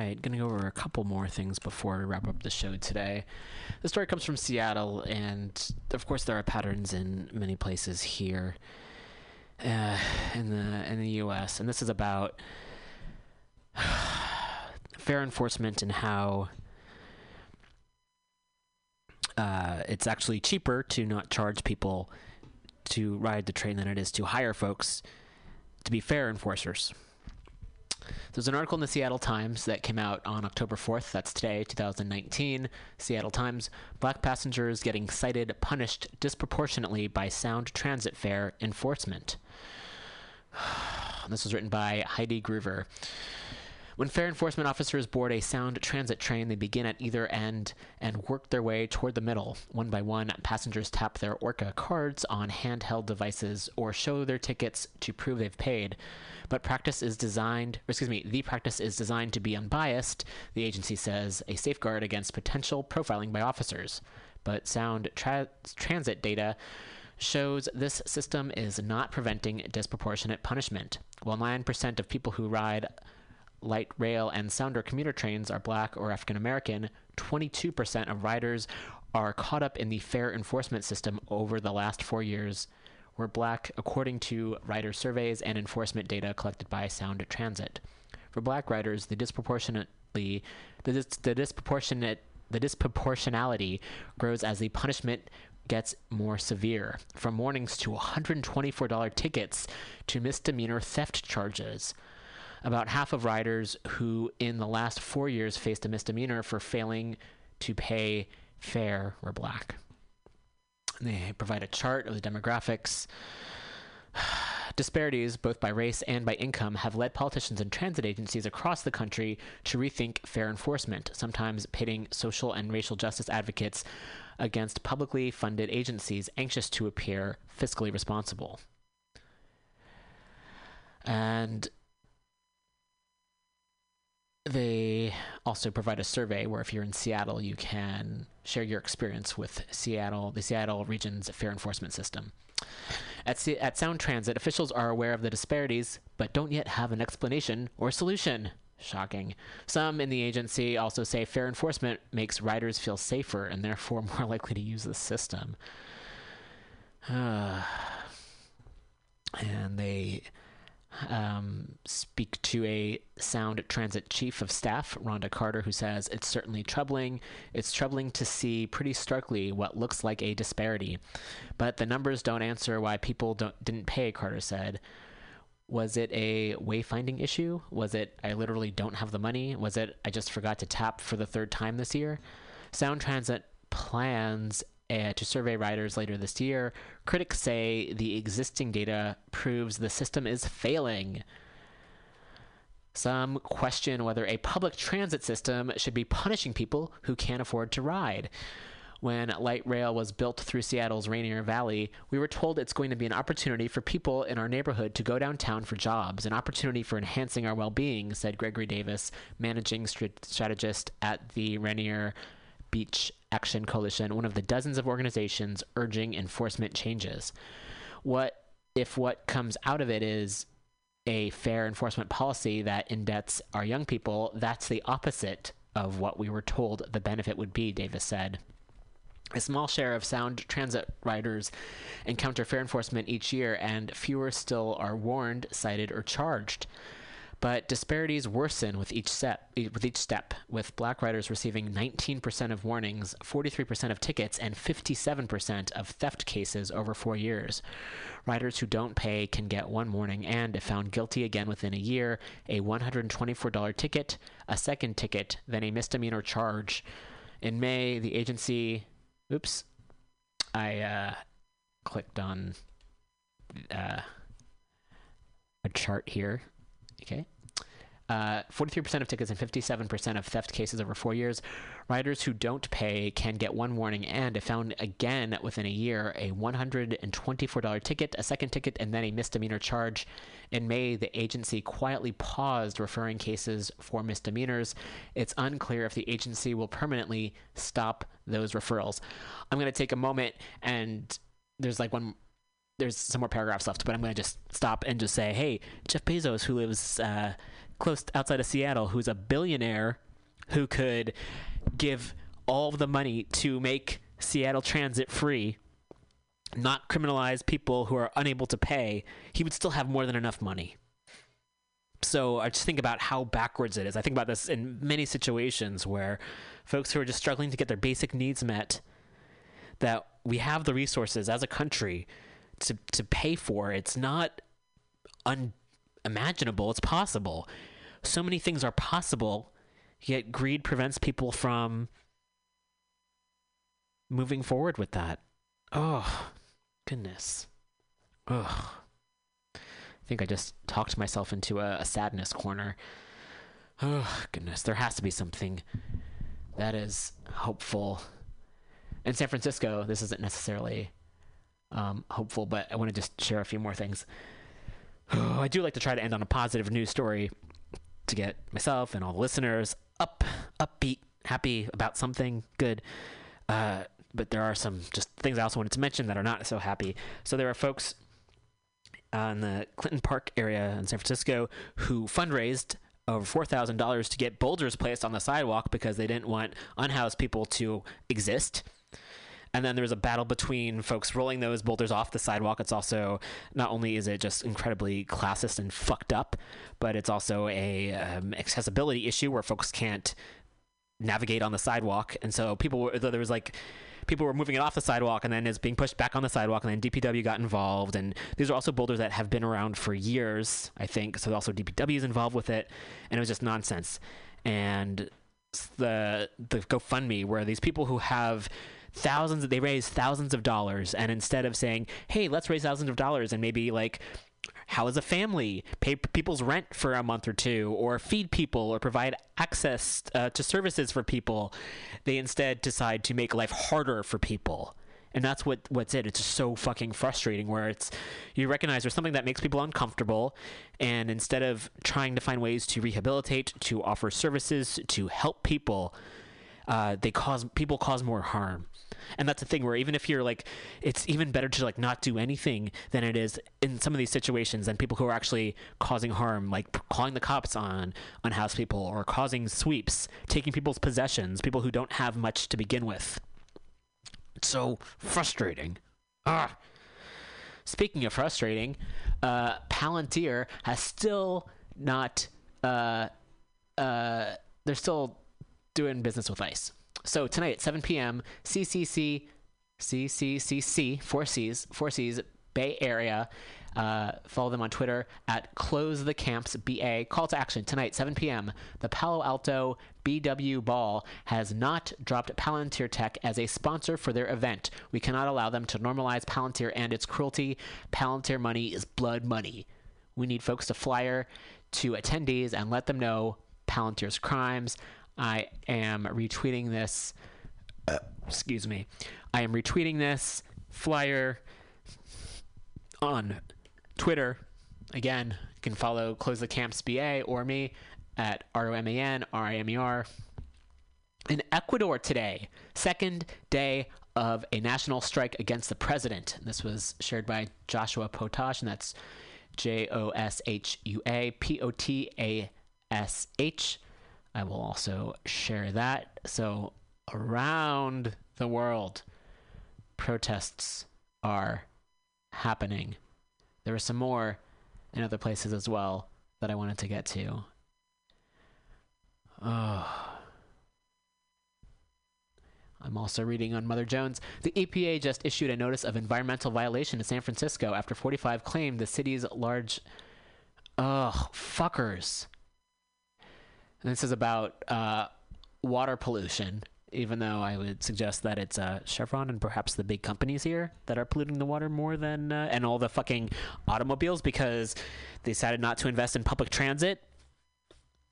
Right, gonna go over a couple more things before we wrap up the show today. The story comes from Seattle, and of course there are patterns in many places here uh, in the in the U.S. And this is about <sighs> fare enforcement and how uh, it's actually cheaper to not charge people to ride the train than it is to hire folks to be fare enforcers. There's an article in the Seattle Times that came out on October 4th. That's today, 2019. Seattle Times. Black passengers getting cited, punished disproportionately by sound transit fare enforcement. <sighs> This was written by Heidi Groover. When fare enforcement officers board a sound transit train, they begin at either end and work their way toward the middle. One by one, passengers tap their Orca cards on handheld devices or show their tickets to prove they've paid. But practice is designed, excuse me, the practice is designed to be unbiased, the agency says, a safeguard against potential profiling by officers. But sound tra- transit data shows this system is not preventing disproportionate punishment. While 9% of people who ride light rail and sounder commuter trains are black or African American, 22% of riders are caught up in the fare enforcement system over the last four years were black, according to rider surveys and enforcement data collected by Sound Transit. For black riders, the disproportionately the, dis- the disproportionate the disproportionality grows as the punishment gets more severe, from warnings to $124 tickets to misdemeanor theft charges. About half of riders who, in the last four years, faced a misdemeanor for failing to pay fare were black. They provide a chart of the demographics. <sighs> Disparities, both by race and by income, have led politicians and transit agencies across the country to rethink fare enforcement, sometimes pitting social and racial justice advocates against publicly funded agencies anxious to appear fiscally responsible. And they also provide a survey where if you're in Seattle, you can share your experience with Seattle, the Seattle region's fare enforcement system. At, Se- at Sound Transit, officials are aware of the disparities, but don't yet have an explanation or solution. Shocking. Some in the agency also say fare enforcement makes riders feel safer and therefore <laughs> more likely to use the system. <sighs> and they um, speak to a Sound Transit chief of staff, Rhonda Carter, who says it's certainly troubling. It's troubling to see pretty starkly what looks like a disparity, but the numbers don't answer why people didn't pay. Carter said. Was it a wayfinding issue? Was it I literally don't have the money? Was it I just forgot to tap for the third time this year? Sound Transit plans uh, to survey riders later this year. Critics say the existing data proves the system is failing. Some question whether a public transit system should be punishing people who can't afford to ride. When light rail was built through Seattle's Rainier Valley, we were told it's going to be an opportunity for people in our neighborhood to go downtown for jobs, an opportunity for enhancing our well being, said Gregory Davis, managing strategist at the Rainier Beach Action Coalition, one of the dozens of organizations urging enforcement changes. What if what comes out of it is a fare enforcement policy that indebts our young people? That's the opposite of what we were told the benefit would be, Davis said. A small share of sound transit riders encounter fare enforcement each year, and fewer still are warned, cited, or charged. But disparities worsen with each step. With each step, with black riders receiving 19% of warnings, 43% of tickets, and 57% of theft cases over four years. Riders who don't pay can get one warning, and if found guilty again within a year, a $124 ticket, a second ticket, then a misdemeanor charge. In May, the agency Oops. I uh, clicked on uh, a chart here. Okay. Uh, 43% of tickets and 57% of theft cases over four years. Riders who don't pay can get one warning and, if found again within a year, a $124 ticket, a second ticket, and then a misdemeanor charge. In May, the agency quietly paused referring cases for misdemeanors. It's unclear if the agency will permanently stop those referrals. I'm going to take a moment and there's like one there's some more paragraphs left, but I'm going to just stop and just say, hey, Jeff Bezos, who lives uh, close outside of Seattle who's a billionaire who could give all the money to make Seattle transit free, not criminalize people who are unable to pay, he would still have more than enough money. So I just think about how backwards it is. I think about this in many situations where folks who are just struggling to get their basic needs met, that we have the resources as a country to, to pay for. It's not unimaginable, it's possible. So many things are possible, yet greed prevents people from moving forward with that. Oh, goodness. Ugh. I think I just talked myself into a, a sadness corner. Oh, goodness. There has to be something that is hopeful. In San Francisco, this isn't necessarily um, hopeful, but I want to just share a few more things. <sighs> I do like to try to end on a positive news story to get myself and all the listeners up, upbeat, happy about something good. Uh, but there are some just things I also wanted to mention that are not so happy. So there are folks uh, in the Clinton Park area in San Francisco who fundraised over four thousand dollars to get boulders placed on the sidewalk because they didn't want unhoused people to exist. And then there was a battle between folks rolling those boulders off the sidewalk. It's also not only is it just incredibly classist and fucked up, but it's also a um, accessibility issue where folks can't navigate on the sidewalk. And so people were there was like people were moving it off the sidewalk and then it's being pushed back on the sidewalk and then DPW got involved and these are also boulders that have been around for years I think so also DPW is involved with it and it was just nonsense and the the GoFundMe where these people who have thousands they raise thousands of dollars. And instead of saying hey let's raise thousands of dollars and maybe like how as a family? Pay people's rent for a month or two or feed people or provide access uh, to services for people. They instead decide to make life harder for people. And that's what what's it. It's so fucking frustrating where it's you recognize there's something that makes people uncomfortable. And instead of trying to find ways to rehabilitate to offer services to help people uh, they cause people cause more harm. And that's the thing where even if you're like it's even better to like not do anything than it is in some of these situations than people who are actually causing harm like calling the cops on unhoused people or causing sweeps taking people's possessions people who don't have much to begin with. It's so frustrating. Ah. Speaking of frustrating uh palantir has still not uh uh they're still doing business with ice so tonight at 7 p.m., CCC, CCCC, four C's, four C's, Bay Area. Uh, follow them on Twitter at Close the Camps BA. Call to action tonight, 7 p.m. The Palo Alto BW Ball has not dropped Palantir Tech as a sponsor for their event. We cannot allow them to normalize Palantir and its cruelty. Palantir money is blood money. We need folks to flyer to attendees and let them know Palantir's crimes. I am retweeting this. Uh, excuse me. I am retweeting this flyer on Twitter. Again, you can follow Close the Camps BA or me at R O M A N R I M E R. In Ecuador today, second day of a national strike against the president. This was shared by Joshua Potash, and that's J O S H U A P O T A S H. I will also share that. So, around the world, protests are happening. There are some more in other places as well that I wanted to get to. Oh. I'm also reading on Mother Jones. The EPA just issued a notice of environmental violation in San Francisco after 45 claimed the city's large. Ugh, fuckers. And this is about uh, water pollution, even though I would suggest that it's uh, Chevron and perhaps the big companies here that are polluting the water more than, uh, and all the fucking automobiles because they decided not to invest in public transit.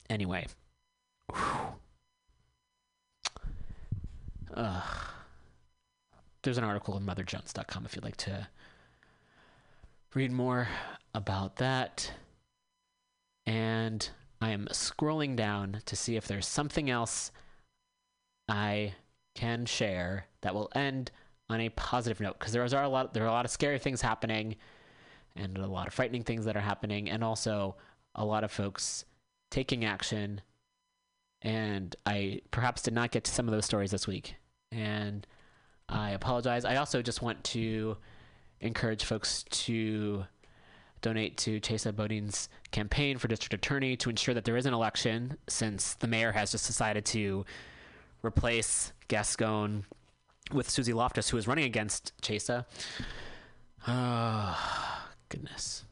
Anyway. There's an article on motherjones.com if you'd like to read more about that. And I am scrolling down to see if there's something else I can share that will end on a positive note because there are a lot there are a lot of scary things happening and a lot of frightening things that are happening and also a lot of folks taking action. And I perhaps did not get to some of those stories this week. And I apologize. I also just want to encourage folks to donate to Chesa Boudin's campaign for district attorney to ensure that there is an election, since the mayor has just decided to replace Gascon with Suzy Loftus, who is running against Chesa. Oh, goodness.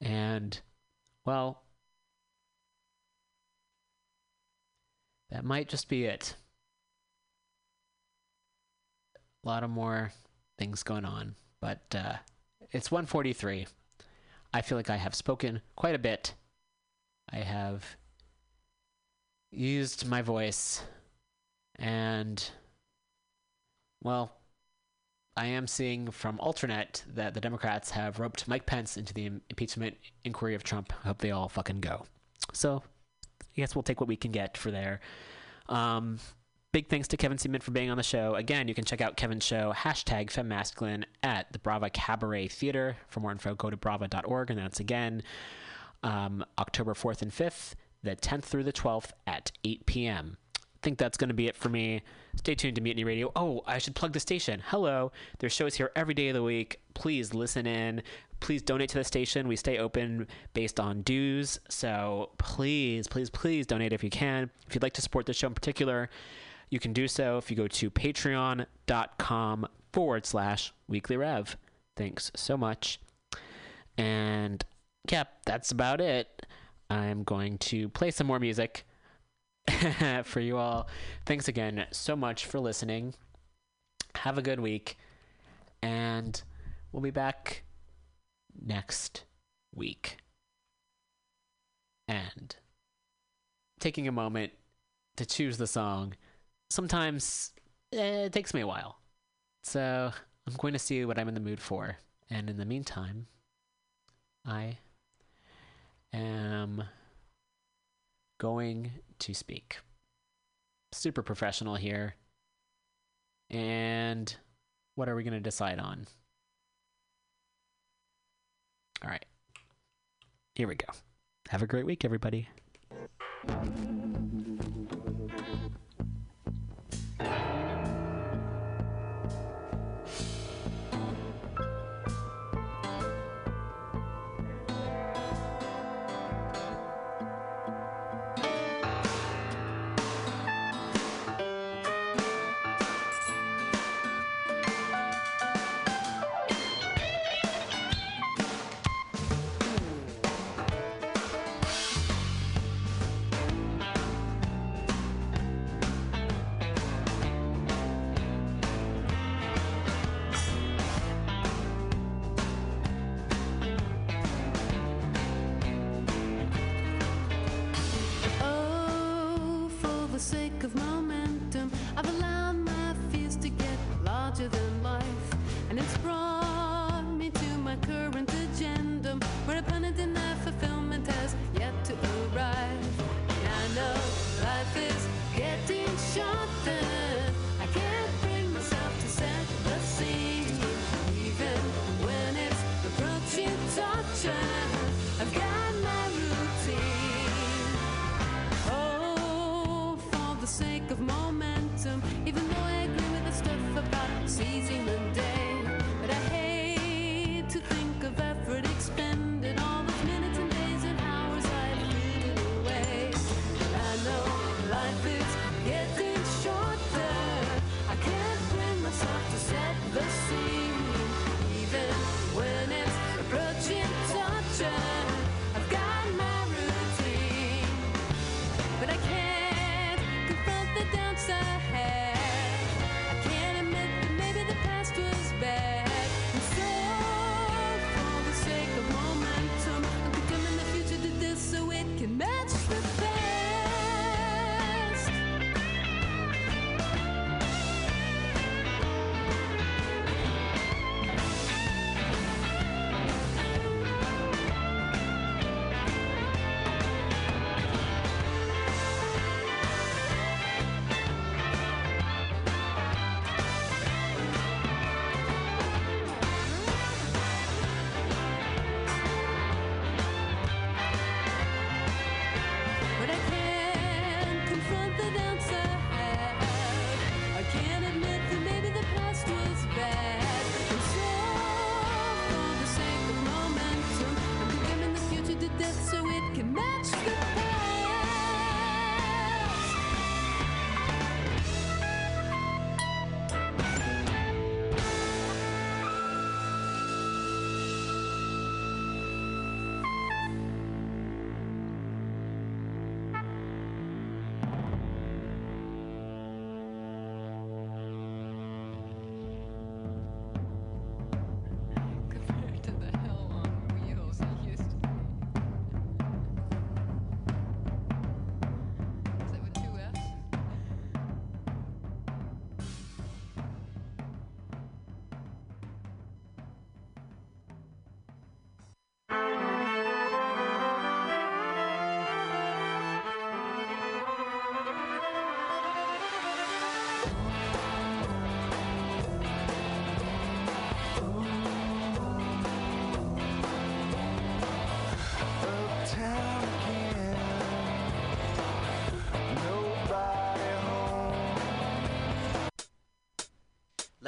And, well, that might just be it. A lot of more things going on, but uh, it's 143. I feel like I have spoken quite a bit. I have used my voice, and, well, I am seeing from AlterNet that the Democrats have roped Mike Pence into the impeachment inquiry of Trump. I hope they all fucking go. So, I guess we'll take what we can get for there. Um, big thanks to Kevin Seaman for being on the show. Again, you can check out Kevin's show, hashtag femmasculine, at the Brava Cabaret Theater. For more info, go to brava.org, and that's again um, October 4th and 5th, the 10th through the 12th at 8 p.m. I think that's going to be it for me. Stay tuned to Mutiny Radio. Oh, I should plug the station. Hello. There's shows here every day of the week. Please listen in. Please donate to the station. We stay open based on dues. So please, please, please donate if you can. If you'd like to support the show in particular, you can do so if you go to patreon.com forward slash weekly rev. Thanks so much. And yep, that's about it. I'm going to play some more music <laughs> for you all. Thanks again so much for listening. Have a good week. And we'll be back next week. And taking a moment to choose the song, sometimes eh, it takes me a while. So I'm going to see what I'm in the mood for. And in the meantime, I am going to speak. Super professional here. And what are we going to decide on? All right. Here we go. Have a great week, everybody.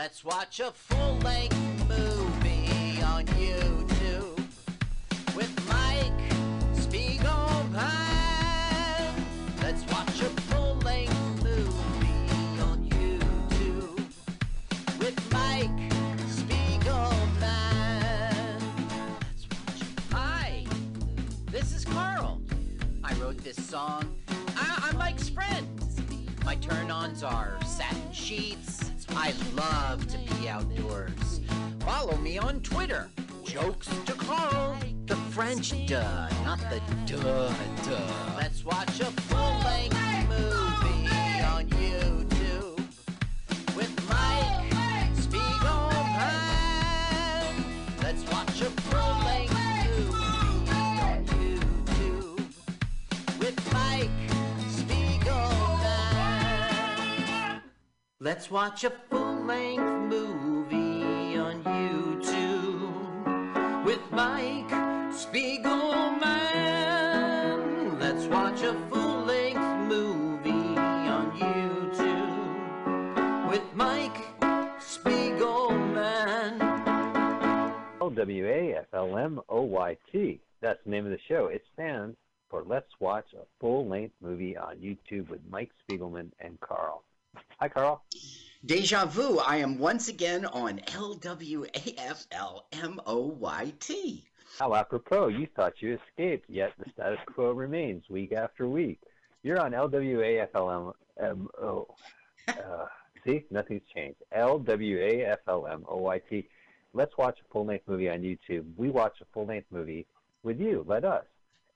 Let's watch a full length Deja vu, I am once again on LWAFLMOYT. How apropos, you thought you escaped, yet the status quo remains week after week. You're on LWAFLMO. Uh, see, nothing's changed. LWAFLMOYT. Let's watch a full length movie on YouTube. We watch a full length movie with you, let us.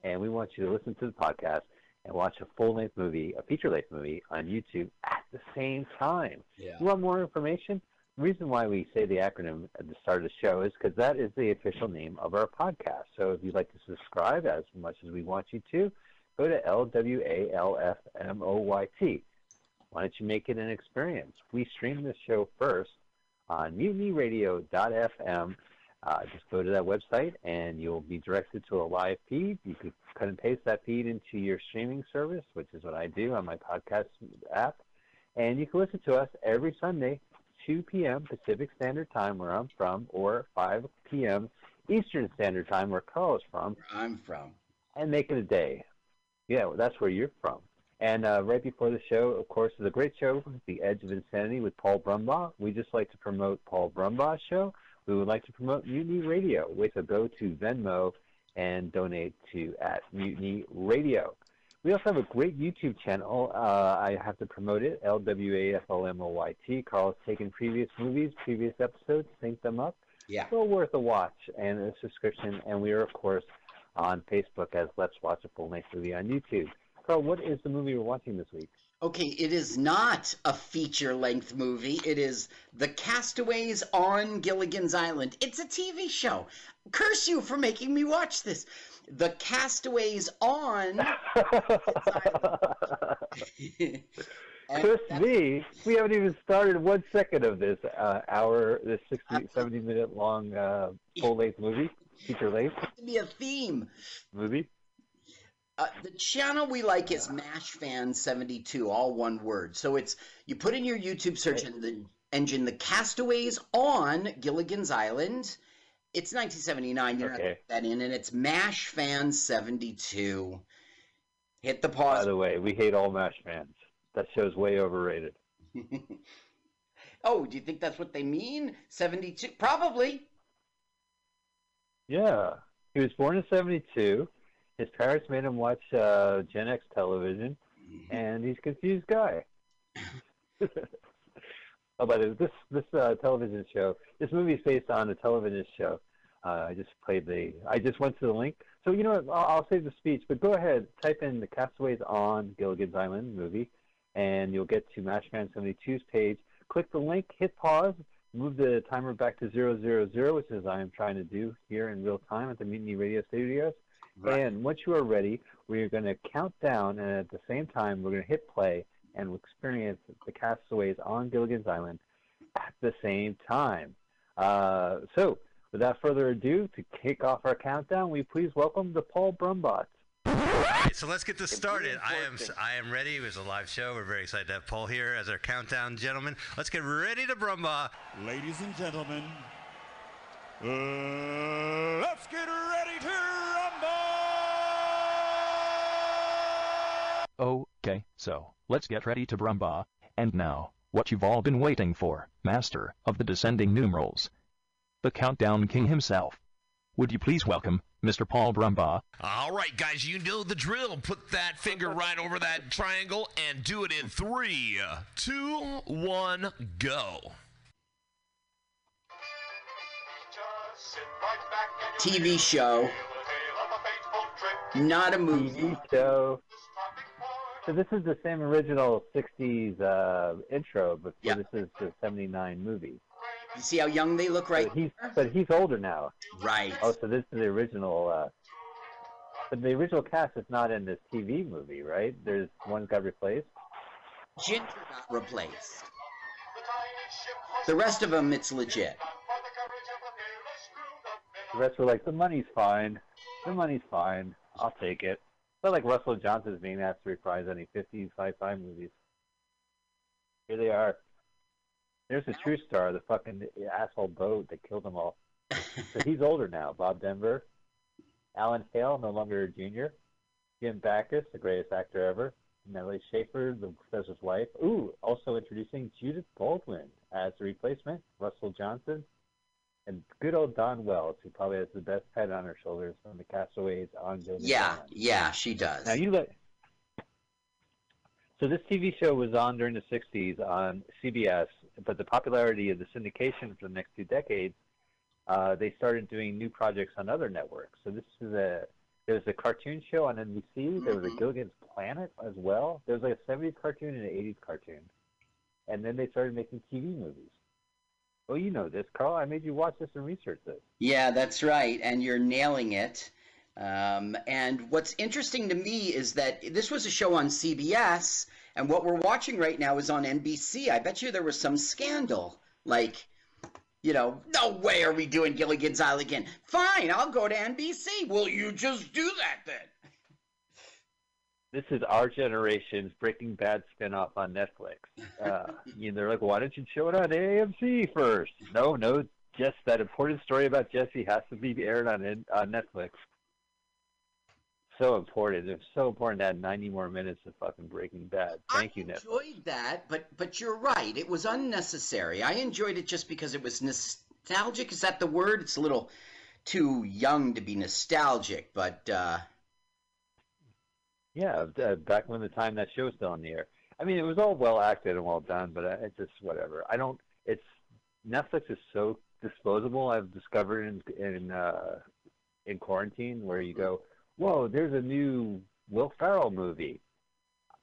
And we want you to listen to the podcast and watch a full length movie, a feature length movie on YouTube at the same time. Yeah. You want more information? The reason why we say the acronym at the start of the show is because that is the official name of our podcast. So if you'd like to subscribe as much as we want you to, go to LWAFLMOYT. Why don't you make it an experience? We stream this show first on mutinyradio.fm. Uh, just go to that website and you'll be directed to a live feed. You can cut and paste that feed into your streaming service, which is what I do on my podcast app. And you can listen to us every Sunday, 2 p.m. Pacific Standard Time, where I'm from, or 5 p.m. Eastern Standard Time, where Carl is from, Where I'm from. and make it a day. Yeah, well, that's where you're from. And uh, right before the show, of course, is a great show, The Edge of Insanity with Paul Brumbaugh. We just like to promote Paul Brumbaugh's show. We would like to promote Mutiny Radio, which will go to Venmo and donate to at Mutiny Radio. We also have a great YouTube channel. Uh, I have to promote it, LWAFLMOYT. Carl's taken previous movies, previous episodes, synced them up. Yeah. Well worth a watch and a subscription. And we are, of course, on Facebook as Let's Watch a Full Length Movie on YouTube. Carl, what is the movie we're watching this week? Okay, it is not a feature length movie. It is The Castaways on Gilligan's Island. It's a TV show. Curse you for making me watch this. The Castaways on. <laughs> That's- V, we haven't even started one second of this uh, hour, this 60, 70 minute long uh, full length movie, feature length to be a theme. movie. Uh, the channel we like is MashFan72, all one word. So it's you put in your YouTube search en- the engine the Castaways on Gilligan's Island. It's 1979. You're not that in, and it's MashFan72. Hit the pause. By the way, we hate all MASH fans. That show's way overrated. <laughs> oh, do you think that's what they mean? 72? Probably. Yeah. He was born in 72. His parents made him watch uh, Gen X television, and he's a confused guy. <laughs> oh, by the way, this this uh, television show, this movie is based on a television show. Uh, I just played the. I just went to the link. So you know what? I'll, I'll save the speech, but go ahead, type in the Castaways on Gilligan's Island movie, and you'll get to Mashman 72's page. Click the link, hit pause, move the timer back to zero zero zero, which is I am trying to do here in real time at the Mutiny Radio Studios. Right. And once you are ready, we're going to count down, and at the same time, we're going to hit play and experience the castaways on Gilligan's Island at the same time. Uh, so, without further ado, to kick off our countdown, we please welcome the Paul Brumbaugh. All right, so let's get this started. I am I am ready. It was a live show. We're very excited to have Paul here as our countdown gentleman. Let's get ready to brumba. Ladies and gentlemen, uh, let's get ready to Okay, so let's get ready to Brumba. And now, what you've all been waiting for, Master of the Descending Numerals, the Countdown King himself. Would you please welcome Mr. Paul Brumba? All right, guys, you know the drill. Put that finger right over that triangle and do it in three, two, one, go. TV show, not a movie. TV show. So this is the same original '60s uh, intro, but this is the '79 movie. You see how young they look right But he's but he's older now. Right. Oh, so this is the original. Uh, but the original cast is not in this TV movie, right? There's one got replaced. Ginger got replaced. The rest of them, it's legit. The rest were like, the money's fine. The money's fine. I'll take it. But like Russell Johnson's being asked to reprise any 50s sci-fi movies. Here they are. There's the true star, the fucking asshole boat that killed them all. <laughs> so he's older now. Bob Denver, Alan Hale, no longer a junior. Jim Backus, the greatest actor ever. Nellie Schafer, the professor's wife. Ooh, also introducing Judith Baldwin as the replacement. Russell Johnson, and good old Dawn Wells, who probably has the best head on her shoulders from the Castaways on Gilligan Yeah, yeah, she does. Now you let. So this TV show was on during the '60s on CBS, but the popularity of the syndication for the next two decades, uh, they started doing new projects on other networks. So this is a there was a cartoon show on NBC. There was a Gilligan's Planet as well. There was like a '70s cartoon and an '80s cartoon, and then they started making TV movies. Oh, you know this, Carl. I made you watch this and research this. Yeah, that's right, and you're nailing it. Um, and what's interesting to me is that this was a show on CBS, and what we're watching right now is on NBC. I bet you there was some scandal, like, you know, no way are we doing Gilligan's Island again. Fine, I'll go to NBC. Will you just do that then? This is our generation's Breaking Bad spinoff on Netflix. Uh, <laughs> you know, they're like, why don't you show it on AMC first? No, no, just that important story about Jesse has to be aired on on Netflix. So important. It's so important to add 90 more minutes of fucking Breaking Bad. Thank you, Netflix. I enjoyed that, but but you're right. It was unnecessary. I enjoyed it just because it was nostalgic. Is that the word? It's a little too young to be nostalgic, but uh, Yeah, uh, back when the time that show was still on the air. I mean, it was all well acted and well done, but uh, it's just whatever. I don't. It's Netflix is so disposable. I've discovered in in uh, in quarantine where you go, whoa, there's a new Will Ferrell movie.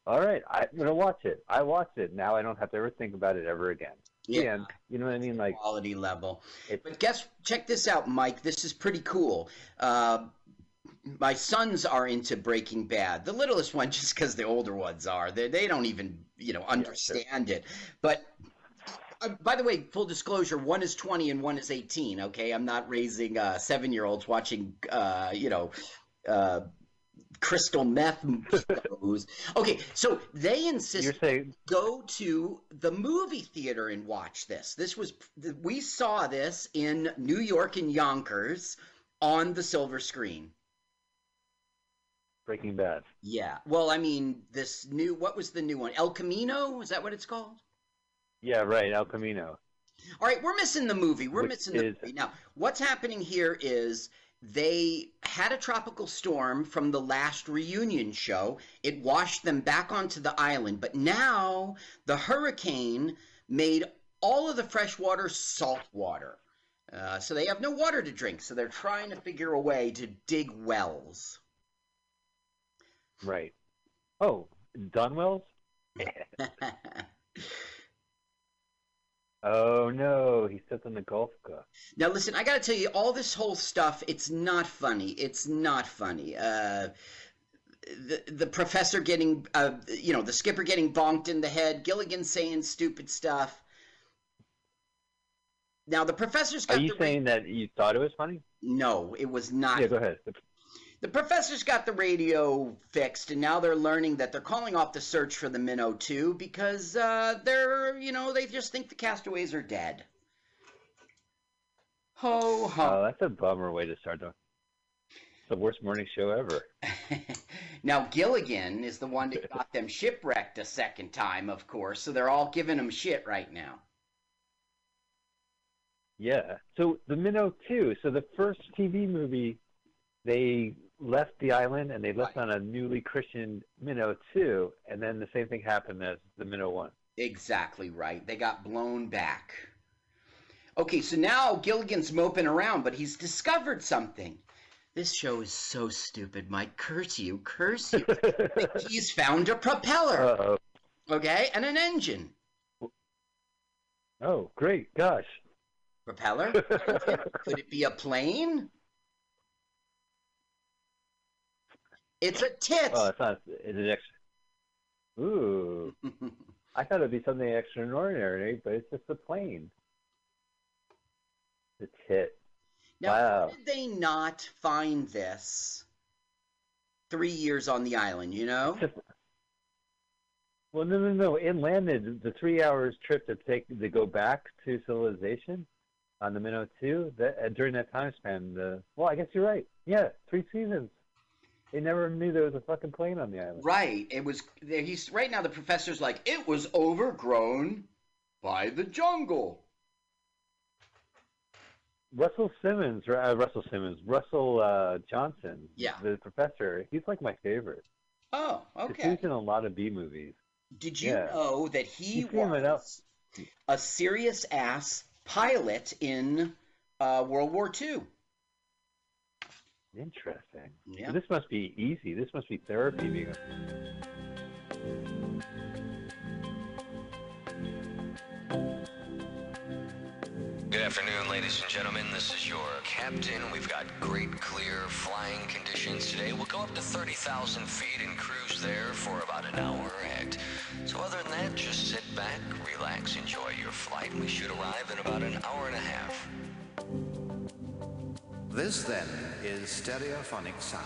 All right, I'm gonna watch it. I watched it. Now I don't have to ever think about it ever again. Yeah. And you know what I mean? Like quality level. But guess, check this out, Mike. This is pretty cool. Uh, my sons are into Breaking Bad. The littlest one, <laughs> just because the older ones are, they they don't even you know understand it. But uh, by the way, full disclosure: one is twenty and one is eighteen. Okay, I'm not raising uh, seven year olds watching uh, you know. Uh, crystal meth shows. <laughs> Okay, so they insist go to the movie theater and watch this. This was we saw this in New York in Yonkers on the silver screen. Breaking Bad. Yeah. Well, I mean, this new what was the new one? El Camino? Is that what it's called? Yeah, right. El Camino. All right, we're missing the movie. We're Which missing the is- movie. Now, what's happening here is they had a tropical storm from the last reunion show. It washed them back onto the island, but now the hurricane made all of the fresh water salt water. Uh, so they have no water to drink, so they're trying to figure a way to dig wells. Right. Oh, Dawn Wells? <laughs> oh no, he stepped on the golf cup. Now, listen, I got to tell you, all this whole stuff, it's not funny. It's not funny. Uh, the, the professor getting, uh, you know, the skipper getting bonked in the head, Gilligan saying stupid stuff. Now, the professor's got Are you saying that you thought it was funny? No, it was not. Yeah, go ahead. The professors got the radio fixed, and now they're learning that they're calling off the search for the Minnow 2 because uh, they're, you know, they just think the castaways are dead. Ho, ho. Oh, that's a bummer way to start the. The worst morning show ever. <laughs> Now, Gilligan is the one that <laughs> got them shipwrecked a second time, of course, so they're all giving him shit right now. Yeah. So the Minnow too. So the first TV movie, they left the island and they left on a newly christened Minnow two, and then the same thing happened as the Minnow one. Exactly right. They got blown back. Okay, so now Gilligan's moping around, but he's discovered something. This show is so stupid, Mike. Curse you, curse you. <laughs> he's found a propeller. Uh-oh. Okay, and an engine. Oh, great! Gosh. Propeller? <laughs> Could it be a plane? It's a tit. Oh, it's not. It's an extra. Ooh. <laughs> I thought it'd be something extraordinary, but it's just a plane. The tit. Now, wow. how did they not find this three years on the island, you know? Well, no, no, no. It landed the three hours trip to take to go back to civilization on the Minnow two. That uh, during that time span, the well, I guess you're right. Yeah, three seasons. They never knew there was a fucking plane on the island. Right. It was. There he's right now. The professor's like, it was overgrown by the jungle. Russell Simmons, uh, Russell Simmons, Russell uh, Johnson. Yeah. The professor. He's like my favorite. Oh, okay. He's in a lot of B movies. Did you Yeah. know that he him was a serious ass pilot in uh, World War II? Interesting. Yeah. This must be easy. This must be therapy. Being a... Good afternoon, ladies and gentlemen. This is your captain. We've got great clear flying conditions today. We'll go up to 30,000 feet and cruise there for about an hour ahead. So other than that, just sit back, relax, enjoy your flight. We should arrive in about an hour and a half. This then is stereophonic sound.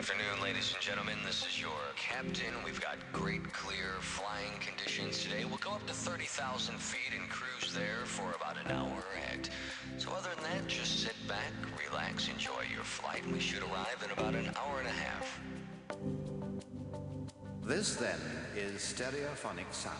afternoon, ladies and gentlemen. This is your captain. We've got great clear flying conditions today. We'll go up to 30,000 feet and cruise there for about an hour ahead. So other than that, just sit back, relax, enjoy your flight, and we should arrive in about an hour and a half. This then is stereophonic sound.